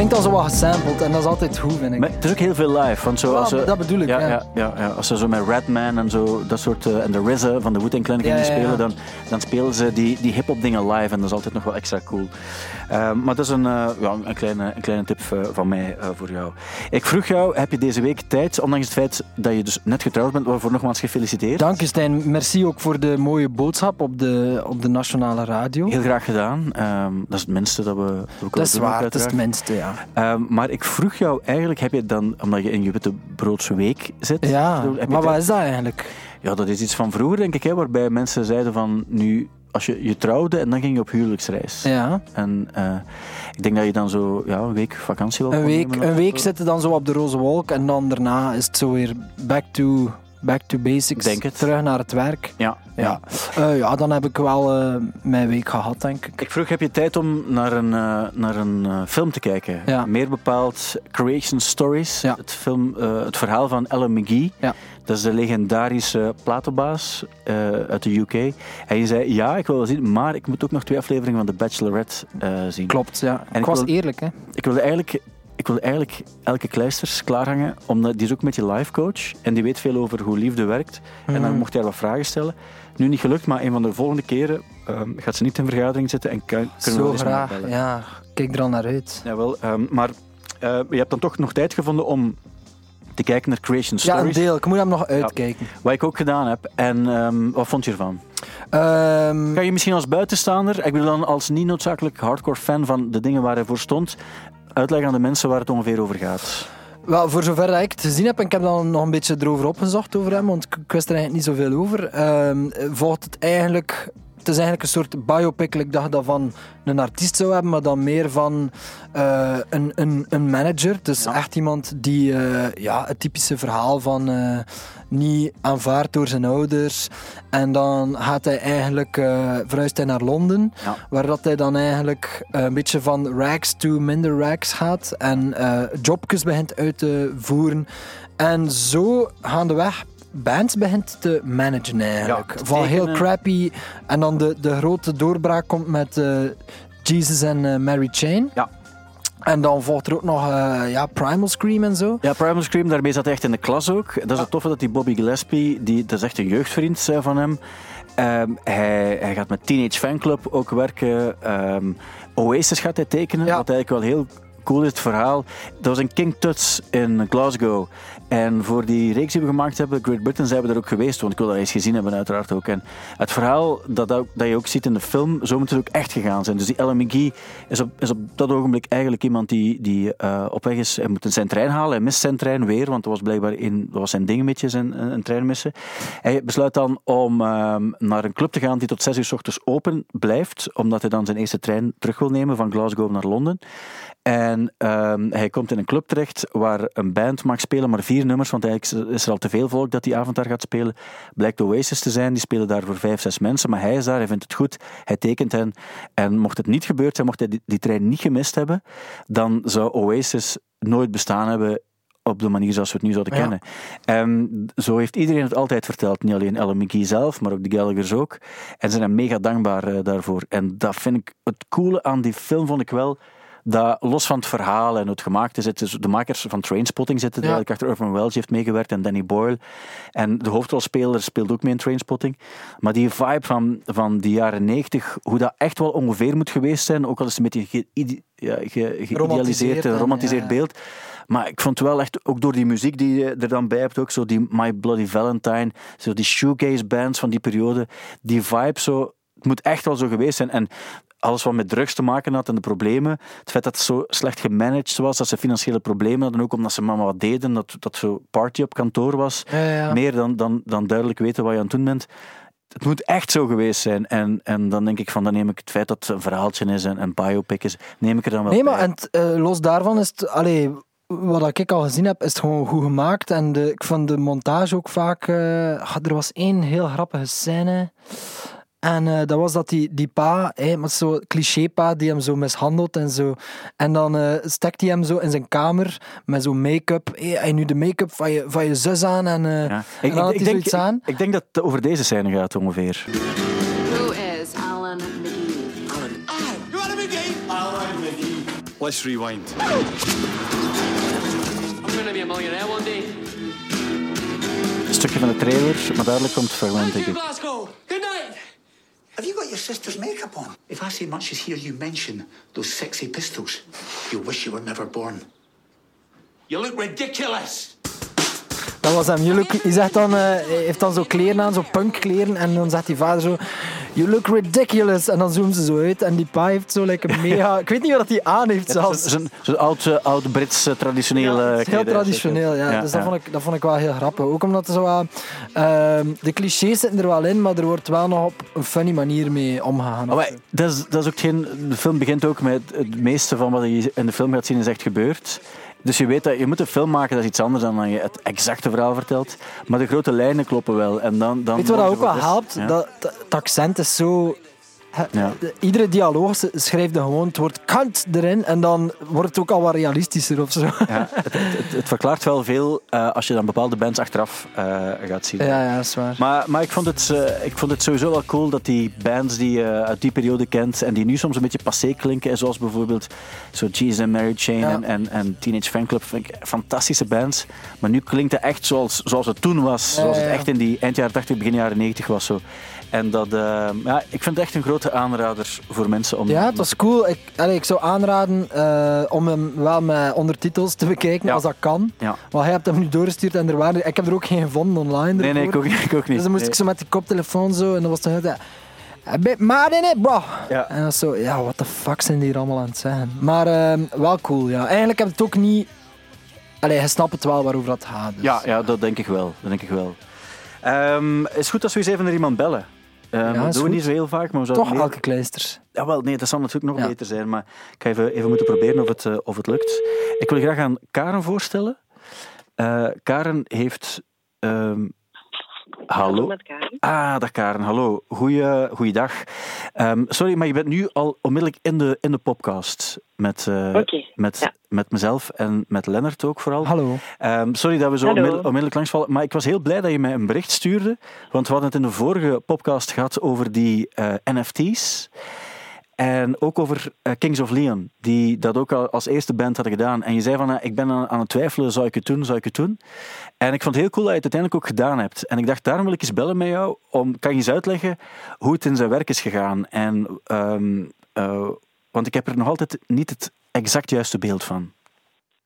Klinkt al zo wat gesampled en dat is altijd goed, vind ik. Maar het is ook heel veel live. Want zo, ja, als ze, dat bedoel ik, ja. Ja, ja. ja, als ze zo met Redman en zo, dat soort, uh, en de RZA van de Wu-Tang Clan gingen spelen, dan, dan spelen ze die, die hip-hop dingen live en dat is altijd nog wel extra cool. Uh, maar dat is een, uh, ja, een, kleine, een kleine tip van mij voor jou. Ik vroeg jou, heb je deze week tijd, ondanks het feit dat je dus net getrouwd bent, waarvoor nogmaals gefeliciteerd. Dank je Stijn, merci ook voor de mooie boodschap op de, op de nationale radio. Heel graag gedaan. Um, dat is het minste dat we, dat we Dat is waar, dat is het minste, ja. Um, maar ik vroeg jou eigenlijk, heb je dan, omdat je in je witte broodsweek zit... Ja, maar wat is dat eigenlijk? Ja, dat is iets van vroeger, denk ik, hè, waarbij mensen zeiden van, nu, als je je trouwde en dan ging je op huwelijksreis. Ja. En uh, ik denk dat je dan zo ja, een week vakantie wil Een week, een week zitten dan zo op de roze wolk en dan daarna is het zo weer back to back to basics. Denk het. Terug naar het werk. Ja. Ja, uh, ja dan heb ik wel uh, mijn week gehad, denk ik. Ik vroeg, heb je tijd om naar een, naar een film te kijken? Ja. Meer bepaald Creation Stories. Ja. Het, film, het verhaal van Ellen McGee. Ja. Dat is de legendarische platenbaas uit de UK. En je zei, ja, ik wil wel zien, maar ik moet ook nog twee afleveringen van The Bachelorette zien. Klopt, ja. En ik was eerlijk, hè. Ik wilde eigenlijk ik wilde eigenlijk elke kleisters klaarhangen, omdat die is ook met je life coach en die weet veel over hoe liefde werkt. Mm. En dan mocht hij wat vragen stellen. Nu niet gelukt, maar een van de volgende keren um, gaat ze niet in vergadering zitten en kan, kunnen Zo we graag, ja. Kijk er al naar uit. Jawel, um, maar uh, je hebt dan toch nog tijd gevonden om te kijken naar Creation Stories. Ja, een deel. Ik moet hem nog uitkijken. Ja, wat ik ook gedaan heb. En um, wat vond je ervan? Um, kan je misschien als buitenstaander, ik bedoel dan als niet noodzakelijk hardcore fan van de dingen waar hij voor stond, uitleggen aan de mensen waar het ongeveer over gaat? Wel, voor zover ik het gezien heb, en ik heb dan nog een beetje erover opgezocht over hem, want ik wist er eigenlijk niet zoveel over, um, volgt het eigenlijk... Is eigenlijk een soort biopic, ik dacht dat van een artiest zou hebben, maar dan meer van uh, een, een, een manager. Dus ja. echt iemand die uh, ja, het typische verhaal van uh, niet aanvaard door zijn ouders. En dan gaat hij eigenlijk, verhuist hij naar Londen, ja. waar dat hij dan eigenlijk een beetje van rags to minder rags gaat en jobjes begint uit te voeren. En zo gaandeweg bands begint te managen eigenlijk. Ja, van heel crappy. En dan de, de grote doorbraak komt met uh, Jesus en uh, Mary Chain. Ja. En dan volgt er ook nog uh, ja, Primal Scream en zo. Ja, Primal Scream, daarmee zat hij echt in de klas ook. Dat is het toffe dat die Bobby Gillespie, die, dat is echt een jeugdvriend van hem. Um, hij, hij gaat met Teenage Fanclub ook werken. Um, Oasis gaat hij tekenen, ja. wat eigenlijk wel heel cool is het verhaal. Dat was een King Tuts in Glasgow. En voor die reeks die we gemaakt hebben, Great Britain, zijn we daar ook geweest. Want ik wil dat eens gezien hebben, uiteraard ook. En het verhaal dat, dat, je ook ziet in de film, zo moet het ook echt gegaan zijn. Dus die Ellen McGee is op, is op dat ogenblik eigenlijk iemand die, die uh, op weg is. Hij moet zijn trein halen. Hij mist zijn trein weer, want dat was blijkbaar in, was zijn ding met je, zijn een, een trein missen. Hij besluit dan om um, naar een club te gaan die tot 6 uur s ochtends open blijft. Omdat hij dan zijn eerste trein terug wil nemen van Glasgow naar Londen. En um, hij komt in een club terecht waar een band mag spelen, maar vier nummers, want eigenlijk is er al te veel volk dat die avond daar gaat spelen. Blijkt Oasis te zijn, die spelen daar voor vijf, zes mensen, maar hij is daar, hij vindt het goed, hij tekent hen. En mocht het niet gebeurd zijn, mocht hij die, die trein niet gemist hebben, dan zou Oasis nooit bestaan hebben op de manier zoals we het nu zouden kennen. Um, zo heeft iedereen het altijd verteld. Niet alleen Ellen McGee zelf, maar ook de Gallagher's ook. En ze zijn mega dankbaar uh, daarvoor. En dat vind ik het coole aan die film, vond ik wel dat los van het verhaal en het gemaakte zitten, dus de makers van Trainspotting zitten, ja. achter Irvin Welsh heeft meegewerkt en Danny Boyle. En de hoofdrolspeler speelt ook mee in Trainspotting. Maar die vibe van, van die jaren negentig, hoe dat echt wel ongeveer moet geweest zijn, ook al is het een beetje ge, ja, ge, geïdealiseerd, geromantiseerd beeld. Maar ik vond wel echt, ook door die muziek die je er dan bij hebt, ook zo die My Bloody Valentine, zo die shoegaze bands van die periode, die vibe zo, het moet echt wel zo geweest zijn. En alles wat met drugs te maken had en de problemen. Het feit dat het zo slecht gemanaged was, dat ze financiële problemen hadden, ook omdat ze maar wat deden, dat, dat zo party op kantoor was. Meer dan, dan, dan duidelijk weten wat je aan het doen bent. Het moet echt zo geweest zijn. En, en dan denk ik van, dan neem ik het feit dat het een verhaaltje is en een biopic is, neem ik er dan wel Nee, maar en uh, los daarvan is het... Allee, wat ik al gezien heb, is het gewoon goed gemaakt. En de, ik vond de montage ook vaak... Uh, er was één heel grappige scène... En uh, dat was dat die, die pa, hey, met zo'n cliché-pa die hem zo mishandelt en zo. En dan uh, stekt hij hem zo in zijn kamer met zo'n make-up. Hey, hij nu de make-up van je, van je zus aan en, uh, ja. en dan ik, ik, denk, aan. Ik, ik, denk dat het over deze scène gaat ongeveer. Who is Alan McGee? Alan. Oh, you Alan McGee? Alan McGee. Let's rewind. I'm gonna be a millionaire one day. Een stukje van de trailer, maar duidelijk komt het fragment, denk ik. Glasgow. Good night. Have you got your sister's makeup on? If I so much as hear you mention those sexy pistols, you'll wish you were never born. You look ridiculous. Dat was hem. You look, hij zegt dan, uh, heeft dan zo kleren aan, zo punkkleren. En dan zegt die vader zo, you look ridiculous. En dan zoomen ze zo uit. En die pa heeft zo like een *laughs* mega... Ik weet niet wat hij aan heeft zelfs. Zo'n zo oud, uh, oud Brits uh, traditioneel ja, Heel traditioneel, ja. ja dus dat, Vond ik, dat vond ik wel heel grappig. Ook omdat er zo. Ehm, de clichés zitten er wel in, maar er wordt wel nog op een funny manier mee omgegaan. Oh, dat, is, dat is ook geen... De film begint ook met het meeste van wat je in de film gaat zien is echt gebeurd. Dus je weet dat je moet een film maken, dat is iets anders dan dat je het exacte verhaal vertelt. Maar de grote lijnen kloppen wel. En dan, dan weet je wat dat ook wel helpt? Dat, dat, het accent is zo ja. Iedere dialoog schrijft er gewoon het woord kant erin en dan wordt het ook al wat realistischer of zo. Ja, het, het, het verklaart wel veel uh, als je dan bepaalde bands achteraf uh, gaat zien. Ja, ja, is waar. Maar, maar ik, vond het, uh, ik vond het sowieso wel cool dat die bands die je uit die periode kent en die nu soms een beetje passé klinken, zoals bijvoorbeeld zo Jesus and Mary Chain ja. en, en, en, Teenage Fanclub, vind ik fantastische bands. Maar nu klinkt het echt zoals, zoals het toen was, zoals het echt in die eind jaren 80, begin jaren 90 was. Zo. En dat, uh, ja, ik vind het echt een grote aanrader voor mensen om... Ja, het was cool. Ik, ik zou aanraden uh, om hem wel met ondertitels te bekijken, ja. als dat kan. Ja. Want hij hebt hem nu doorgestuurd en er waren... Ik heb er ook geen gevonden online. Nee, nee, ik ook, ik ook niet. Dus dan moest nee. ik zo met die koptelefoon zo, en dan was het... A bit mad in it, bro. Ja. En dan zo, ja, what the fuck zijn die hier allemaal aan het zeggen? Maar uh, wel cool, ja. Eigenlijk heb het ook niet... Allee, je snapt het wel waarover dat gaat. Dus. Ja, ja, dat denk ik wel. Dat denk ik wel. Um, is goed als we eens even naar iemand bellen. Um, ja, dat doen we niet zo heel vaak. Maar we Toch meer... elke kleisters. Ja, wel, nee, dat zal natuurlijk nog ja. beter zijn. Maar ik ga even, even moeten proberen of het, uh, of het lukt. Ik wil graag aan Karen voorstellen. Uh, Karen heeft... Um, Hallo. Met Karen. Ah, dag Karen. Hallo. Goeie, goeiedag. Um, sorry, maar je bent nu al onmiddellijk in de, in de podcast. Met, uh, okay. met, ja. met mezelf en met Lennart ook vooral. Hallo. Um, sorry dat we zo onmiddellijk, onmiddellijk langsvallen. Maar ik was heel blij dat je mij een bericht stuurde. Want we hadden het in de vorige podcast gehad over die uh, NFT's. En ook over uh, Kings of Leon, die dat ook al als eerste band hadden gedaan. En je zei van, uh, ik ben aan, het twijfelen, zou ik het doen, zou ik het doen? En ik vond het heel cool dat je het uiteindelijk ook gedaan hebt. En ik dacht, daarom wil ik eens bellen met jou. Om, kan je eens uitleggen hoe het in zijn werk is gegaan? En, um, uh, want ik heb er nog altijd niet het exact juiste beeld van.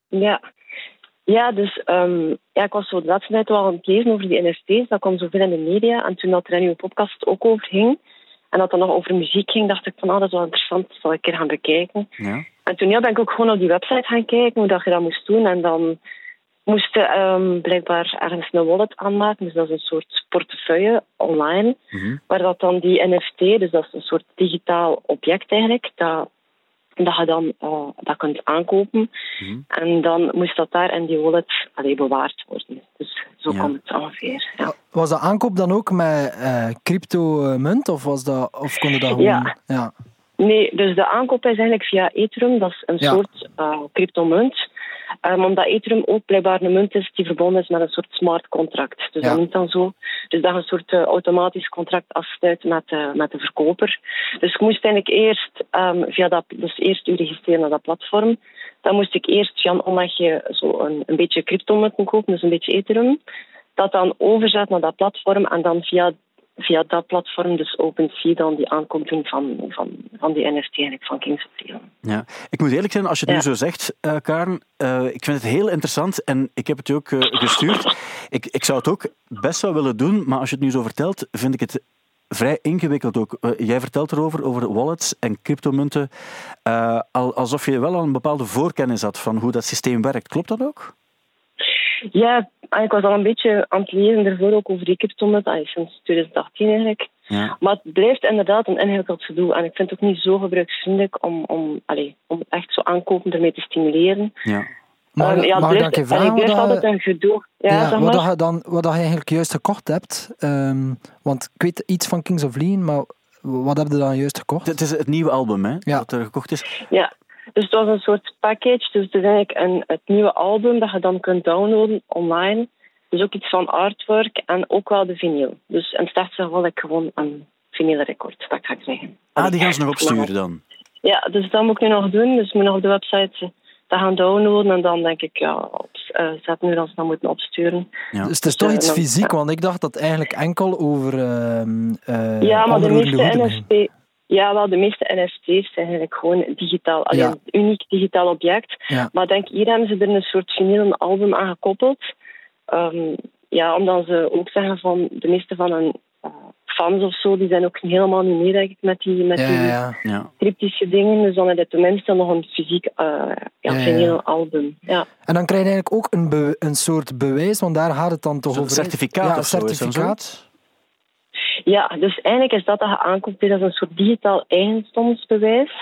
Ja, ja dus um, ja, ik was zo de laatste tijd wel aan het lezen over die NFT's. Dat kwam zoveel in de media. En toen dat er in uw podcast ook over ging... En dat het dan nog over muziek ging, dacht ik van, oh, dat is wel interessant, dat zal ik een keer gaan bekijken. Ja. En toen ja, ben ik ook gewoon op die website gaan kijken hoe dat je dat moest doen. En dan moest je um, blijkbaar ergens een wallet aanmaken. Dus dat is een soort portefeuille online, mm-hmm. waar dat dan die NFT, dus dat is een soort digitaal object eigenlijk, dat, dat je dan uh, dat kunt aankopen. Mm-hmm. En dan moest dat daar in die wallet allee, bewaard worden. Dus zo Ja. komt het ongeveer. Ja. Was dat aankoop dan ook met uh, crypto-munt? Of, was dat, of kon je dat gewoon... Ja. ja. Nee, dus de aankoop is eigenlijk via Ethereum. Dat is een Ja. soort uh, cryptomunt. Um, omdat Ethereum ook blijkbaar een munt is die verbonden is met een soort smart contract. Dus dat noemt dan zo. Dus dat je een soort uh, automatisch contract afsluit met, uh, met de verkoper. Dus ik moest eigenlijk eerst um, via dat, dus eerst u registreren naar dat platform. Dan moest ik eerst via een omwegje zo een, een beetje cryptomunten kopen, dus een beetje Ethereum. Dat dan overzet naar dat platform en dan via via dat platform, dus OpenSea, dan die aankomt doen van, van, van die NFT eigenlijk van Kings of Leon. Ja, ik moet eerlijk zijn, als je het nu zo zegt, uh, Karen, uh, ik vind het heel interessant en ik heb het je ook uh, gestuurd. Ik, ik zou het ook best wel willen doen, maar als je het nu zo vertelt, vind ik het vrij ingewikkeld ook. jij vertelt erover, over wallets en cryptomunten, alsof je wel al een bepaalde voorkennis had van hoe dat systeem werkt. Klopt dat ook? Ja, ik was al een beetje aan het leren ervoor ook over die cryptomunt, sinds 2018 eigenlijk. Ja. Maar het blijft inderdaad een ingewikkeld gedoe. En ik vind het ook niet zo gebruiksvriendelijk om, om, allez, om echt zo aankopen ermee te stimuleren. Ja. Maar, um, ja, mag blijft, ik vragen wat altijd een gedoe. Ja, ja, zeg wat, maar. je dan, wat je eigenlijk juist gekocht hebt. Um, want ik weet iets van Kings of Lean, maar wat heb je dan juist gekocht? Het is het nieuwe album hè, ja. dat er gekocht is. Ja, dus het was een soort package. Dus het is eigenlijk een, het nieuwe album dat je dan kunt downloaden online. Dus ook iets van artwork en ook wel de vinyl. Dus in het slechtste geval ik gewoon een vinylrecord dat ik ga krijgen. Ah, die gaan ze nog opsturen dan? Ja, dus dat moet ik nu nog doen. Dus ik moet nog op de website dat gaan downloaden en dan denk ik, ja, op, uh, zetten nu dat ze dat moeten opsturen. Ja. Dus het is toch iets fysiek, want ik dacht dat eigenlijk enkel over. Uh, uh, ja, maar de meeste NFT. Ja, wel, de meeste NFT's zijn eigenlijk gewoon digitaal. Alleen ja. uniek digitaal object. Ja. Maar denk, hier hebben ze er een soort vinyl album aan gekoppeld. Um, ja, omdat ze ook zeggen van de meeste van hun uh, fans of zo, die zijn ook helemaal niet mee denk ik, met die, met ja, die ja, ja. cryptische dingen. Dus dan heb je tenminste nog een fysiek uh, ja, vinyl album. Ja. En dan krijg je eigenlijk ook een, be- een soort bewijs, want daar gaat het dan toch over. certificaat ja, of zo, is dat certificaat. Ja, dus eigenlijk is dat dat je aankomt, dat is een soort digitaal eigendomsbewijs.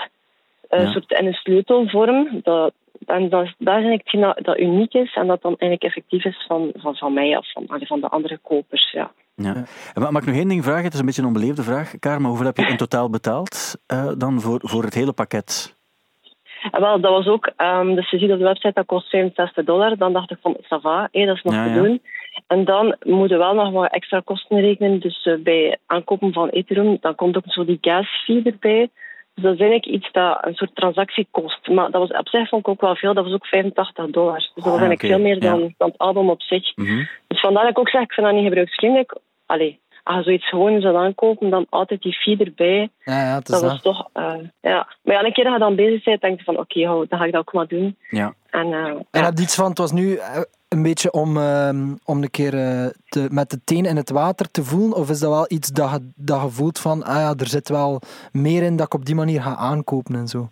Een Ja. soort in een sleutelvorm. Dat, en dat, is- dat is eigenlijk dat, dat uniek is en dat dan eigenlijk effectief is van, van, van mij of van, van de andere kopers. Ja. Ja. En ma- Mag ik nog één ding vragen? Het is een beetje een onbeleefde vraag, Karen, maar hoeveel heb je in totaal betaald eh, dan voor, voor het hele pakket? En wel, dat was ook, ehm, dus je ziet op de website dat kost 65 dollar. Dan dacht ik van, ça va, hé, dat is nog Ja, te ja. doen. En dan moet je wel nog wat extra kosten rekenen. Dus eh, bij aankopen van Ethereum, dan komt ook zo die gas fee erbij. Dus dat is eigenlijk iets dat een soort transactie kost. Maar dat was op zich vond ik ook wel veel. Dat was ook 85 dollar. Dus dat was Ah, eigenlijk veel meer dan, ja. dan het album op zich. Mhm. Dus vandaar dat ik ook zeg, ik vind dat niet gebruiksvriendelijk. Allee, als je zoiets gewoon zou aankopen, dan altijd die fee erbij. Ja, ja, is Dat dat. was toch, eh, ja. Maar ja, een keer dat je dan bezig bent, denk je van, oké, dan ga ik dat ook maar doen. Ja. En, eh, En ja. heb je iets van, het was nu eh, een beetje om, ehm, om een keer te, met de teen in het water te voelen? Of is dat wel iets dat je, dat je voelt van, ah ja, er zit wel meer in dat ik op die manier ga aankopen en zo?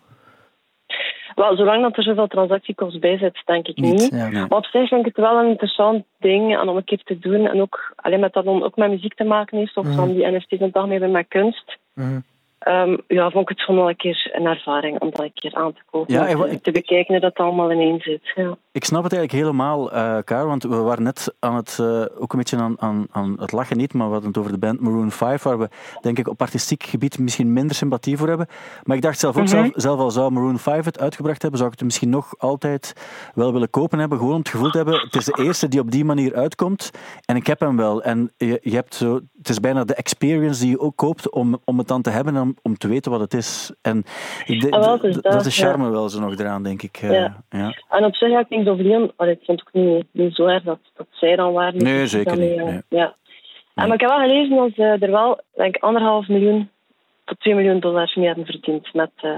Wel, zolang dat er zoveel transactiekost bij zit, denk ik niet. Niet, ja. Nee. Maar op zich vind ik het wel een interessant ding om een keer te doen. En ook alleen met dat dan ook met muziek te maken heeft, of Mhm. van die NFT's en toch meer met kunst. Mhm. Ehm, ja, vond ik het gewoon wel een keer een ervaring om dat een keer aan te kopen. Ja, en te, bekijken hoe dat allemaal ineen zit. Ja. Ik snap het eigenlijk helemaal, eh Kaar, want we waren net aan het, eh, ook een beetje aan, aan, aan het lachen niet, maar we hadden het over de band Maroon 5, waar we denk ik op artistiek gebied misschien minder sympathie voor hebben. Maar ik dacht zelf ook, Mhm. zelf, zelf al zou Maroon 5 het uitgebracht hebben, zou ik het misschien nog altijd wel willen kopen hebben, gewoon om het gevoel te hebben, het is de eerste die op die manier uitkomt en ik heb hem wel. En je, je hebt zo, het is bijna de experience die je ook koopt om, om het dan te hebben en om, om te weten wat het is. En de- Ah, de- dat, is de ja. charme wel zo nog eraan, denk ik. eh, Ja. ja. En op zich, ja, Kings of Leon, allee, ik vond het ook niet, niet zo erg dat, dat zij dan waren. Nee, zeker niet, eh, nee. Ja. Nee. En, maar ik heb wel gelezen dat ze er wel denk, ik, anderhalf miljoen tot 2 miljoen dollars mee hebben verdiend met, eh,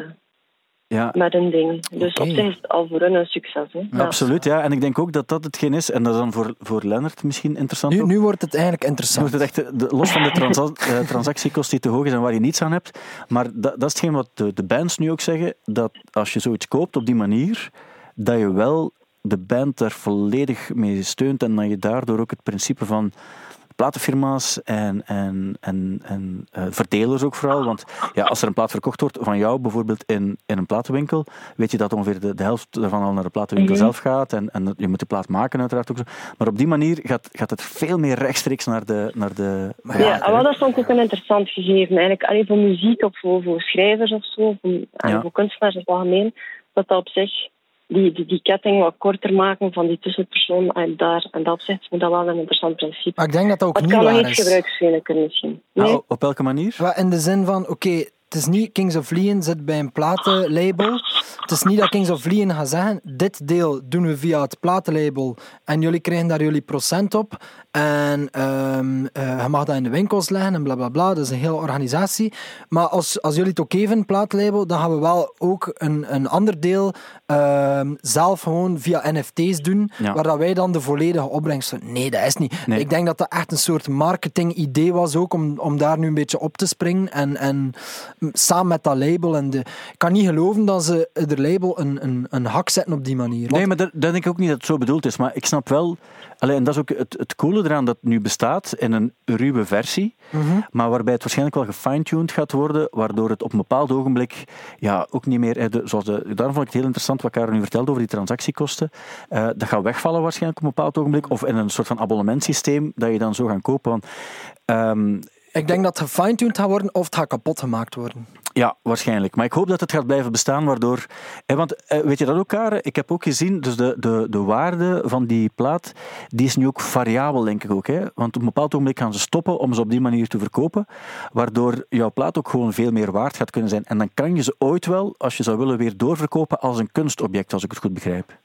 Ja, met hun ding. Dus op zich is het al voor hun een succes. Hè. Ja. Absoluut, ja. En ik denk ook dat dat hetgeen is, en dat is dan voor, voor Lennart misschien interessant. Nu, ook. nu wordt het eigenlijk Nu interessant. wordt het echt, de- los van de transa- *laughs* eh, transactiekost die te hoog is en waar je niets aan hebt. Maar dat, dat is hetgeen wat de, de bands nu ook zeggen, dat als je zoiets koopt op die manier, dat je wel de band daar volledig mee steunt en dat je daardoor ook het principe van platenfirma's en, en, en, en eh, verdelers ook vooral. Want ja, als er een plaat verkocht wordt van jou bijvoorbeeld in, in een platenwinkel, weet je dat ongeveer de, de helft daarvan al naar de platenwinkel Mhm. zelf gaat. En, en je moet de plaat maken uiteraard ook zo. Maar op die manier gaat, gaat het veel meer rechtstreeks naar de, naar de Ja, wel, hè. dat ik ook een interessant gegeven. Eigenlijk alleen voor muziek of voor, voor schrijvers of zo, voor, Ja. voor kunstenaars in het algemeen, dat dat op zich die, die, die ketting wat korter maken van die tussenpersoon. En, daar, en dat opzicht moet dat wel een interessant principe. Maar ik denk dat dat ook Het niet kan nog waar iets is. gebruiksvriendelijker misschien. Nee? Nou, op welke manier? In de zin van, oké, het is niet Kings of Leon zit bij een platenlabel. Het is niet dat Kings of Leon gaat zeggen, dit deel doen we via het platenlabel en jullie krijgen daar jullie procent op. En ehm, eh, je mag dat in de winkels leggen en bla bla bla. Dat is een hele organisatie. Maar als, als jullie het ook geven, het plaatlabel, dan gaan we wel ook een, een ander deel ehm, zelf gewoon via NFT's doen, Ja. waar dat wij dan de volledige opbrengst... Nee, dat is niet. Nee. Ik denk dat dat echt een soort marketing-idee was ook, om, om daar nu een beetje op te springen. En, en samen met dat label. En de, ik kan niet geloven dat ze er label een, een, een hak zetten op die manier. Nee, maar dat, dat denk ik ook niet dat het zo bedoeld is. Maar ik snap wel... Allee, en dat is ook het, het coole eraan dat het nu bestaat in een ruwe versie, Mhm. maar waarbij het waarschijnlijk wel gefine-tuned gaat worden, waardoor het op een bepaald ogenblik ja, ook niet meer... de- zoals de, daarom vond ik het heel interessant wat Karen nu vertelde over die transactiekosten. Eh, dat gaat wegvallen waarschijnlijk op een bepaald ogenblik, of in een soort van abonnementsysteem dat je dan zo gaan kopen. Want, ehm, Ik denk dat het gefine-tuned gaat worden of het gaat kapot gemaakt worden. Ja, waarschijnlijk. Maar ik hoop dat het gaat blijven bestaan, waardoor... eh, Want eh, weet je dat ook, Karen? Ik heb ook gezien, dus de, de, de waarde van die plaat, die is nu ook variabel, denk ik ook. Hè? Want op een bepaald ogenblik gaan ze stoppen om ze op die manier te verkopen, waardoor jouw plaat ook gewoon veel meer waard gaat kunnen zijn. En dan kan je ze ooit wel, als je zou willen, weer doorverkopen als een kunstobject, als ik het goed begrijp.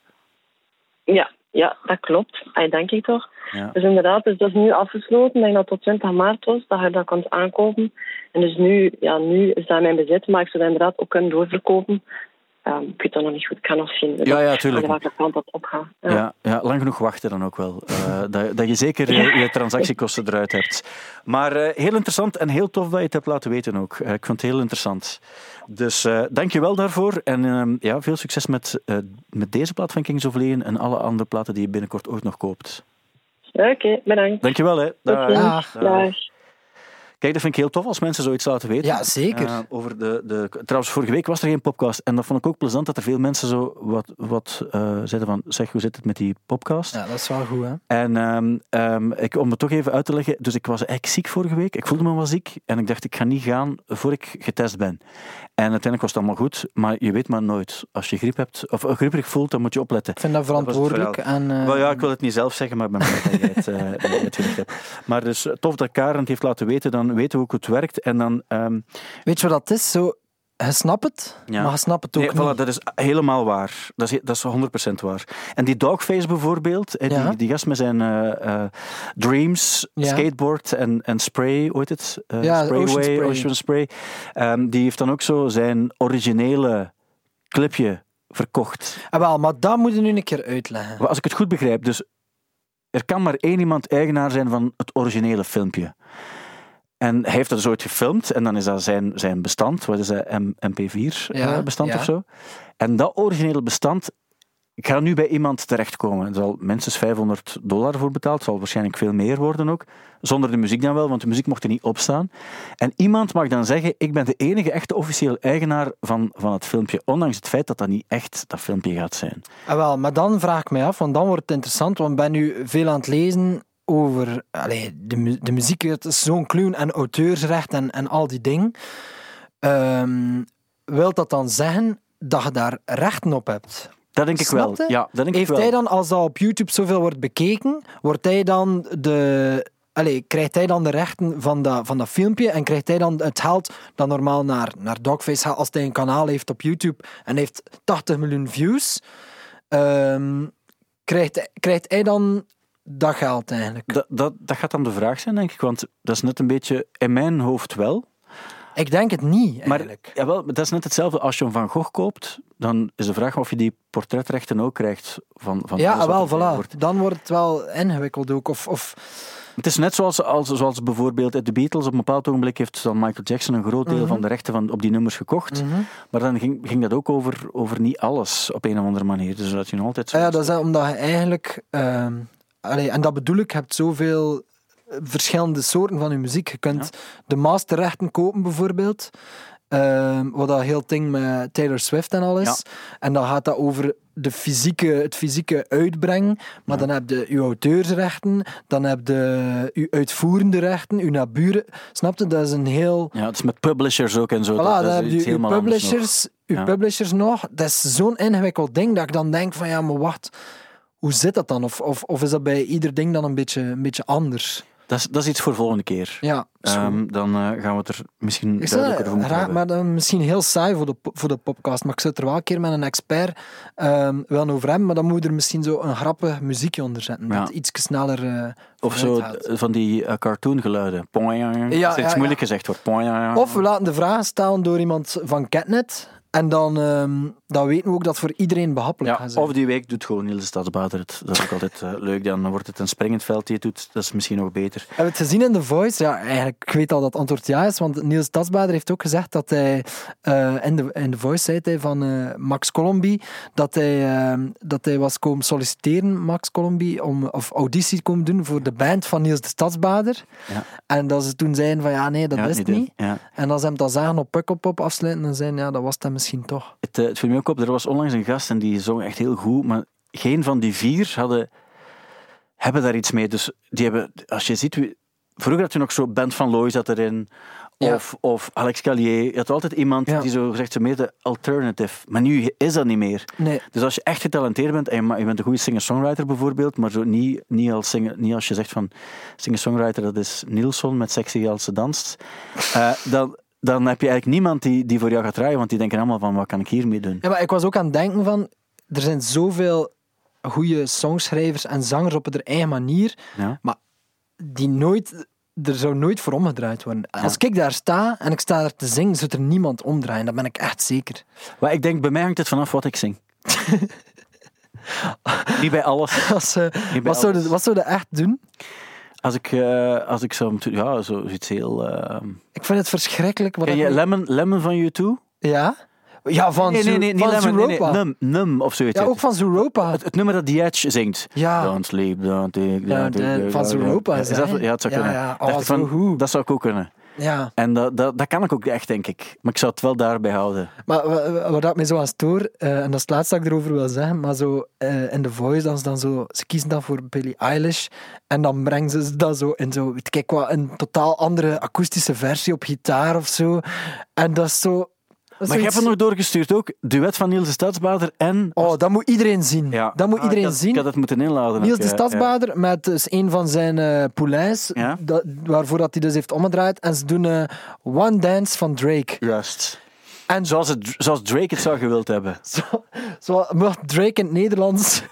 Ja, ja, dat klopt. Denk ik toch. Ja. Dus inderdaad, dus dat is nu afgesloten. Ik denk dat tot 20 maart was dat je dat kon aankopen. En dus nu, ja, nu is dat in mijn bezit, maar ik zou dat inderdaad ook kunnen doorverkopen. Ehm, ik weet dat nog niet goed, ik kan nog zien. Ja, ja, tuurlijk. Aan welke kant dat opgaat. Ja. Ja, ja, lang genoeg wachten dan ook wel. Eh, dat, dat je zeker je, je *laughs* transactiekosten eruit hebt. Maar eh, heel interessant en heel tof dat je het hebt laten weten ook. Eh, ik vond het heel interessant. Dus eh dank je wel daarvoor. En ehm, ja, veel succes met, eh, met deze plaat van Kings of Leon en alle andere platen die je binnenkort ook nog koopt. Oké, bedankt. Dank je wel. Hè. Tot Dag. ziens. Dag. Dag. Kijk, dat vind ik heel tof als mensen zoiets laten weten. Ja, zeker. Eh, over de, de, trouwens, vorige week was er geen podcast. En dat vond ik ook plezant dat er veel mensen zo wat, wat eh, zeiden van... Zeg, hoe zit het met die podcast? Ja, dat is wel goed, hè? En ehm, ehm, ik, om het toch even uit te leggen, dus ik was eigenlijk ziek vorige week. Ik voelde me wel ziek en ik dacht, ik ga niet gaan voor ik getest ben. En uiteindelijk was het allemaal goed, maar je weet maar nooit. Als je griep hebt, of grieperig voelt, dan moet je opletten. Ik vind dat verantwoordelijk. verhaal. en, eh, ja, ik wil het niet zelf zeggen, maar ik ben blij dat jij het, eh, *laughs* dat het hebt. Maar dus eh, tof dat Karen het heeft laten weten, dan weten we hoe het werkt. En dan... ehm, Weet je wat dat is? Zo, je snapt het, Ja. maar je snapt het ook Nee, voilà, niet. dat is helemaal waar. Dat is, dat is 100% waar. En die Dogface bijvoorbeeld, Ja. die, die gast met zijn eh, eh, Dreams, Ja. skateboard en, en spray, hoe heet het? Eh, Ja, Sprayway, Ocean Spray. Ocean Spray. Ehm, die heeft dan ook zo zijn originele clipje verkocht. Ah, wel, maar dat moet je nu een keer uitleggen. Maar Als ik het goed begrijp, dus er kan maar één iemand eigenaar zijn van het originele filmpje. En hij heeft dat dus ooit gefilmd en dan is dat zijn, zijn bestand, wat is dat, M- MP4 Ja, eh, bestand ja. of zo. En dat originele bestand gaat nu bij iemand terechtkomen. Er zal minstens 500 dollar voor betaald, het zal waarschijnlijk veel meer worden ook. Zonder de muziek dan wel, want de muziek mocht er niet op staan. En iemand mag dan zeggen, ik ben de enige echte officieel eigenaar van, van het filmpje, ondanks het feit dat dat niet echt dat filmpje gaat zijn. Ah, wel, maar dan vraag ik mij af, want dan wordt het interessant, want ik ben nu veel aan het lezen over allee, de, mu- de muziek, het is zo'n kluwen en auteursrecht en, en al die dingen. Ehm wil dat dan zeggen dat je daar rechten op hebt? Dat denk ik wel. Ja, dat denk Heeft ik wel. hij dan, als dat op YouTube zoveel wordt bekeken, wordt hij dan de, allee, krijgt hij dan de rechten van dat, van dat filmpje en krijgt hij dan het geld dat normaal naar, naar Dogface gaat als hij een kanaal heeft op YouTube en heeft 80 miljoen views? ehm, krijgt, krijgt hij dan dat geld eigenlijk? Dat, dat, dat gaat dan de vraag zijn, denk ik. Want dat is net een beetje in mijn hoofd wel. Ik denk het niet, Maar, eigenlijk. jawel, maar dat is net hetzelfde. Als je een Van Gogh koopt, dan is de vraag of je die portretrechten ook krijgt van, van ja, wel, voilà. wordt. Dan wordt het wel ingewikkeld ook. Of, of, Het is net zoals, als, zoals bijvoorbeeld de Beatles. Op een bepaald ogenblik heeft dan Michael Jackson een groot deel Mhm. van de rechten van, op die nummers gekocht. Maar dan ging, ging dat ook over, over niet alles op een of andere manier. Dus dat je nog altijd zo... Ja, dat is omdat je eigenlijk... ehm, allee, en dat bedoel ik, je hebt zoveel verschillende soorten van je muziek. Je kunt de masterrechten kopen, bijvoorbeeld. ehm, wat dat heel ding met Taylor Swift en al is. En dan gaat dat over de fysieke, het fysieke uitbrengen, maar dan heb je je auteursrechten, dan heb je je uitvoerende rechten, je naburen. Snap je? Dat is een heel... Ja, het is met publishers ook en zo. Voilà, dat, dan heb je je nog. publishers, je Ja. publishers nog. Dat is zo'n ingewikkeld ding dat ik dan denk van ja, maar wacht, hoe zit dat dan? Of, of, of is dat bij ieder ding dan een beetje, een beetje anders? Dat is, dat is iets voor volgende keer. Ja. Ehm, dan eh, gaan we het er misschien Ik duidelijker over raar, maar dan misschien heel saai voor de, voor de podcast. Maar ik zou het er wel een keer met een expert ehm wel over hebben. Maar dan moet je er misschien zo een grappig muziekje onder zetten. Ja. Dat iets sneller. eh, Of zo van die eh, cartoongeluiden. Poing, Ja, dat is ja, iets ja. moeilijk gezegd wordt. Poing, Of we laten de vraag stellen door iemand van Catnet. En dan, ehm, dan weten we ook dat voor iedereen behappelijk ja, gaat zijn. of die week doet gewoon Niels de Stadsbader het. Dat is ook altijd eh, leuk. Dan wordt het een springend veld die het doet. Dat is misschien nog beter. Hebben we het gezien in The Voice? Ja, eigenlijk, ik weet al dat het antwoord ja is, want Niels Stadsbader heeft ook gezegd dat hij, eh, in, de, in The Voice zei hij van eh, Max Colombi, dat hij, eh, dat hij was komen solliciteren, Max Colombi, om, of auditie komen doen voor de band van Niels de Stadsbader. Ja. En dat ze toen zeiden van ja, nee, dat Ja, is niet. Ja. En als ze hem dan zagen op Pukkelpop afsluiten, dan zeiden ja, dat was dan misschien toch. Het, eh, het viel me ook op, er was onlangs een gast en die zong echt heel goed, maar geen van die vier hadden, hebben daar iets mee. Dus die hebben, als je ziet, vroeger had je nog zo Band van Looy zat erin, Ja. of, of Alex Callier. Je had altijd iemand Ja. die zo gezegd, zo meer de alternative. Maar nu is dat niet meer. Nee. Dus als je echt getalenteerd bent, en je bent een goede singer-songwriter bijvoorbeeld, maar zo niet, niet, als singer, niet als je zegt van singer-songwriter, dat is Nielsen met Sexy als ze danst, eh, dan, dan heb je eigenlijk niemand die, die voor jou gaat draaien, want die denken allemaal van, wat kan ik hiermee doen? Ja, maar ik was ook aan het denken van, er zijn zoveel goede songschrijvers en zangers op hun eigen manier, Ja. maar die nooit, er zou nooit voor omgedraaid worden. Als ik daar sta en ik sta daar te zingen, zou er niemand omdraaien. Dat ben ik echt zeker. Maar ik denk, bij mij hangt het vanaf wat ik zing. *laughs* niet bij alles. Als, eh, Niet bij wat, zou alles. je, wat zou je echt doen? Als ik, eh, als ik zo... Ja, zo iets heel... eh, Ik vind het verschrikkelijk. Wat Ken je Lemon, Lemon van U2? Ja? Ja, van, nee, nee, nee, niet van Lemon. Num, num of zoiets. Ja, ook van Zooropa. Het, het nummer dat The Edge zingt. Ja. Don't sleep, don't take, Ja, don't take- van Zooropa, Is dat, ja, het zou Ja, kunnen. ja. Dacht Oh, ik van. Dat zou ik ook kunnen. Ja. En dat, dat, dat kan ik ook echt, denk ik. Maar ik zou het wel daarbij houden. Maar wa- wa- wat ik mij zo aan stoor, eh, en dat is het laatste dat ik erover wil zeggen, maar zo eh, in The Voice, dan, is dan zo, ze kiezen dan voor Billie Eilish en dan brengen ze dat zo in zo, weet ik wat, een totaal andere akoestische versie op gitaar of zo. En dat is zo... Maar je hebt het nog doorgestuurd ook. Duet van Niels de Stadsbader en... Oh, dat moet iedereen zien. ja. Dat moet Ah, iedereen ik had, zien. Ik had het moeten inladen. Niels de ja, Stadsbader met dus een van zijn eh poulains, Ja. dat, waarvoor dat hij dus heeft omgedraaid. En ze doen eh, One Dance van Drake. Juist. En Zoals, het, zoals Drake het zou gewild hebben. *laughs* zo, Drake in het Nederlands. *laughs*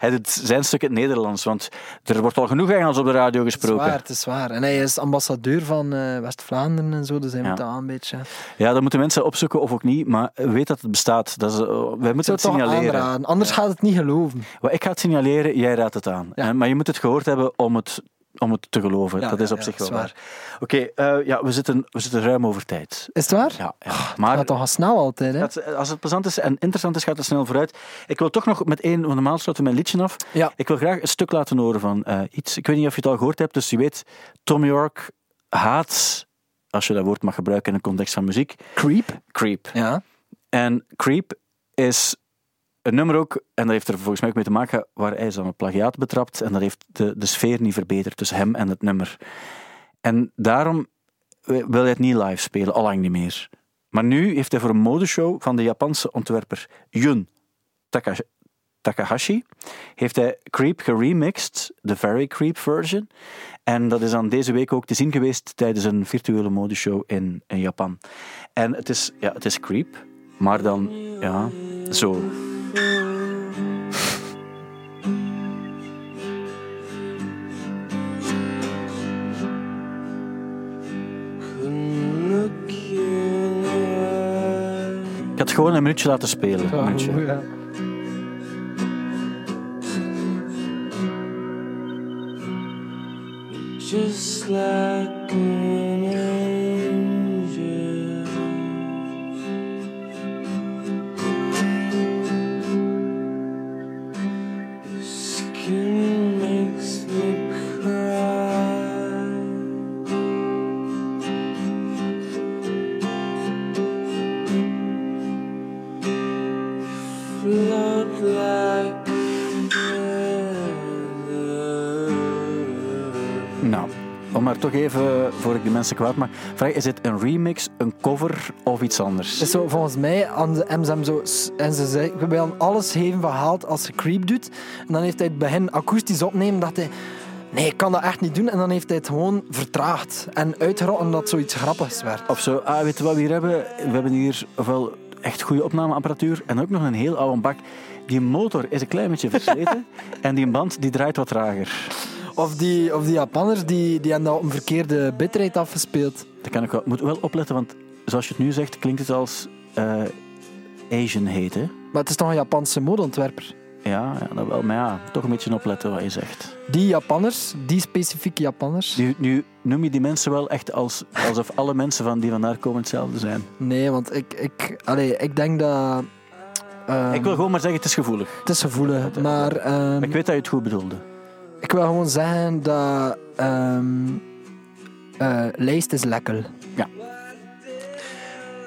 Hij doet zijn stuk in het Nederlands, want er wordt al genoeg Engels op de radio Het is gesproken. waar, het is waar. En hij is ambassadeur van eh, West-Vlaanderen en zo, dus hij Ja. moet dat een beetje... Ja, dat moeten mensen opzoeken of ook niet, maar weet dat het bestaat. Dat is, eh, wij moeten het signaleren. aanraden, anders gaat het niet geloven. Wel, ik ga het signaleren, jij raadt het aan. Ja. Eh, Maar je moet het gehoord hebben om het, om het te geloven. Ja, dat is op ja, zich wel dat waar. Oké, eh, ja, we zitten, we zitten ruim over tijd. Is het waar? Ja, ja. Maar maar gaat toch al snel altijd, hè? als het plezant is en interessant is, gaat het snel vooruit. Ik wil toch nog met één, want normaal sluiten we mijn liedje af. Ja. Ik wil graag een stuk laten horen van eh, iets. Ik weet niet of je het al gehoord hebt, dus je weet, Tom York haat, als je dat woord mag gebruiken in de context van muziek, Creep. creep. Ja. En Creep is een nummer ook, en dat heeft er volgens mij ook mee te maken, waar hij is dan op plagiaat betrapt en dat heeft de, de sfeer niet verbeterd tussen hem en het nummer. En daarom wil hij het niet live spelen, allang niet meer. Maar nu heeft hij voor een modeshow van de Japanse ontwerper Jun Takahashi heeft hij Creep geremixed, de Very Creep version. En dat is dan deze week ook te zien geweest tijdens een virtuele modeshow in, in Japan. En het is, ja, het is Creep, maar dan, ja, zo. Gewoon een minuutje laten spelen. Een minuutje. Ja. Just like toch even, voor ik de mensen kwaad maak, vraag, is het een remix, een cover of iets anders? Is zo, volgens mij aan de MSM zo, en ze zei, we willen alles geven verhaald als ze Creep doet. En dan heeft hij het begin akoestisch opnemen, dat hij, nee, ik kan dat echt niet doen. En dan heeft hij het gewoon vertraagd en uitgerotten omdat zoiets grappigs werd. Of zo, ah, weet je wat we hier hebben? We hebben hier ofwel echt goede opnameapparatuur en ook nog een heel oude bak. Die motor is een klein beetje versleten *laughs* en die band die draait wat trager. Of die, of die Japanners die, die hebben dat op een verkeerde bitrate afgespeeld. Dat kan ik wel. Moet wel opletten, want zoals je het nu zegt, klinkt het als uh, Asian heet, hè? Maar het is toch een Japanse modeontwerper? Ja, ja, dat wel. Maar ja, toch een beetje opletten wat je zegt. Die Japanners, die specifieke Japanners. Nu, nu noem je die mensen wel echt als, alsof alle mensen van die vandaar komen hetzelfde zijn. Nee, want ik, ik, allez, ik denk dat... Um, ik wil gewoon maar zeggen, het is gevoelig. Het is gevoelig, maar... Um, ik weet dat je het goed bedoelde. Ik wil gewoon zeggen dat um, uh, lijst is lekker. Ja.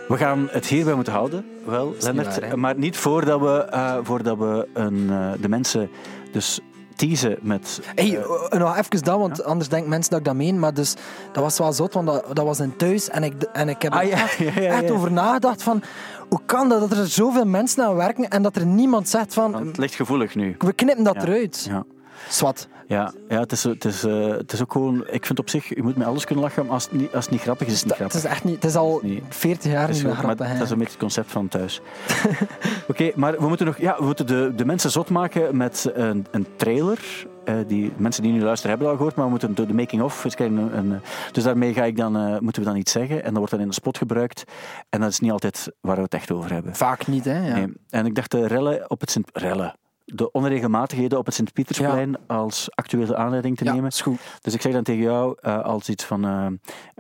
We gaan het hierbij moeten houden, wel, Lennart. Waar, maar niet voordat we, uh, voordat we een, uh, de mensen dus teasen met... Hey, nog even dat, want ja? anders denken mensen dat ik dat meen. Maar dus, dat was wel zot, want dat, dat was in thuis. En ik, en ik heb ah, er ja, echt, *laughs* ja, echt over nagedacht van... Hoe kan dat, dat er zoveel mensen aan werken en dat er niemand zegt van... Want het ligt gevoelig nu. We knippen dat eruit. Ja. Swat. Ja, ja het, is, het, is, uh, het is ook gewoon... Ik vind op zich, je moet met alles kunnen lachen, maar als het niet, als het niet grappig is, is het niet grappig. Het is echt niet... Het is al nee. 40 jaar niet meer grappig. Dat is een beetje het concept van thuis. *laughs* Oké, okay, maar we moeten nog... Ja, we moeten de, de mensen zot maken met een, een trailer. Uh, die mensen die nu luisteren hebben al gehoord, maar we moeten de, de making-of... Een, dus daarmee ga ik dan, uh, moeten we dan iets zeggen. En dat wordt dan in de spot gebruikt. En dat is niet altijd waar we het echt over hebben. Vaak niet, hè? Ja. Nee. En ik dacht, de rellen op het Sint... Rellen de onregelmatigheden op het Sint-Pietersplein ja. als actuele aanleiding te ja, nemen. Is goed. Dus ik zeg dan tegen jou uh, als iets van, uh,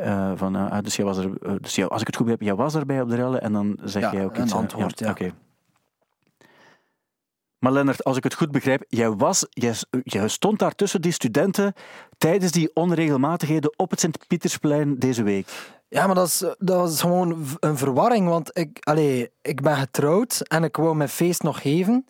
uh, van dus, jij was er, dus jou, als ik het goed heb, jij was erbij op de rellen en dan zeg ja, jij ook een iets. antwoord, ja. Oké. Okay. Maar Lennart, als ik het goed begrijp, jij, was, jij, jij stond daar tussen die studenten tijdens die onregelmatigheden op het Sint-Pietersplein deze week. Ja, maar dat is, dat is gewoon een verwarring, want ik, allez, ik ben getrouwd en ik wou mijn feest nog geven.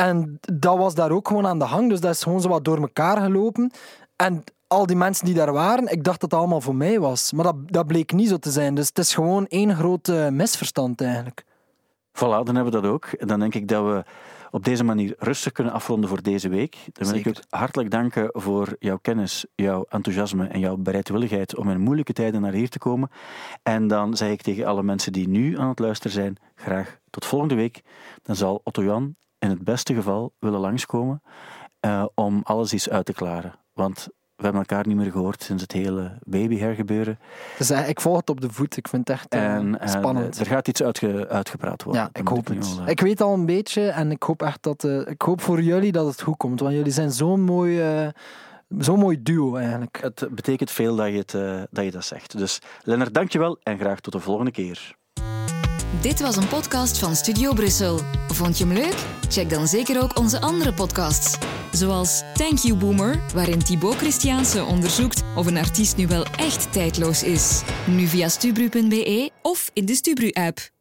En dat was daar ook gewoon aan de hang. Dus dat is gewoon zo wat door elkaar gelopen. En al die mensen die daar waren, ik dacht dat het allemaal voor mij was. Maar dat, dat bleek niet zo te zijn. Dus het is gewoon één groot uh, misverstand eigenlijk. Voilà, dan hebben we dat ook. En dan denk ik dat we op deze manier rustig kunnen afronden voor deze week. Dan wil ik ook hartelijk danken voor jouw kennis, jouw enthousiasme en jouw bereidwilligheid om in moeilijke tijden naar hier te komen. En dan zeg ik tegen alle mensen die nu aan het luisteren zijn, graag tot volgende week. Dan zal Otto Jan in het beste geval willen langskomen uh, om alles eens uit te klaren. Want we hebben elkaar niet meer gehoord sinds het hele babyhair-gebeuren. Dus uh, ik volg het op de voet. Ik vind het echt uh, en, spannend. Er gaat iets uitge, uitgepraat worden. Ja, ik hoop ik het. Al, ik weet al een beetje en ik hoop echt dat... ik hoop voor jullie dat het goed komt. Want jullie zijn zo'n mooi... Zo'n mooi duo eigenlijk. Het betekent veel dat je, het, dat je dat zegt. Dus Lennart, dankjewel en graag tot de volgende keer. Dit was een podcast van Studio Brussel. Vond je hem leuk? Check dan zeker ook onze andere podcasts. Zoals Thank You Boomer, waarin Thibaut Christiaanse onderzoekt of een artiest nu wel echt tijdloos is. Nu via stubru.be of in de Stubru-app.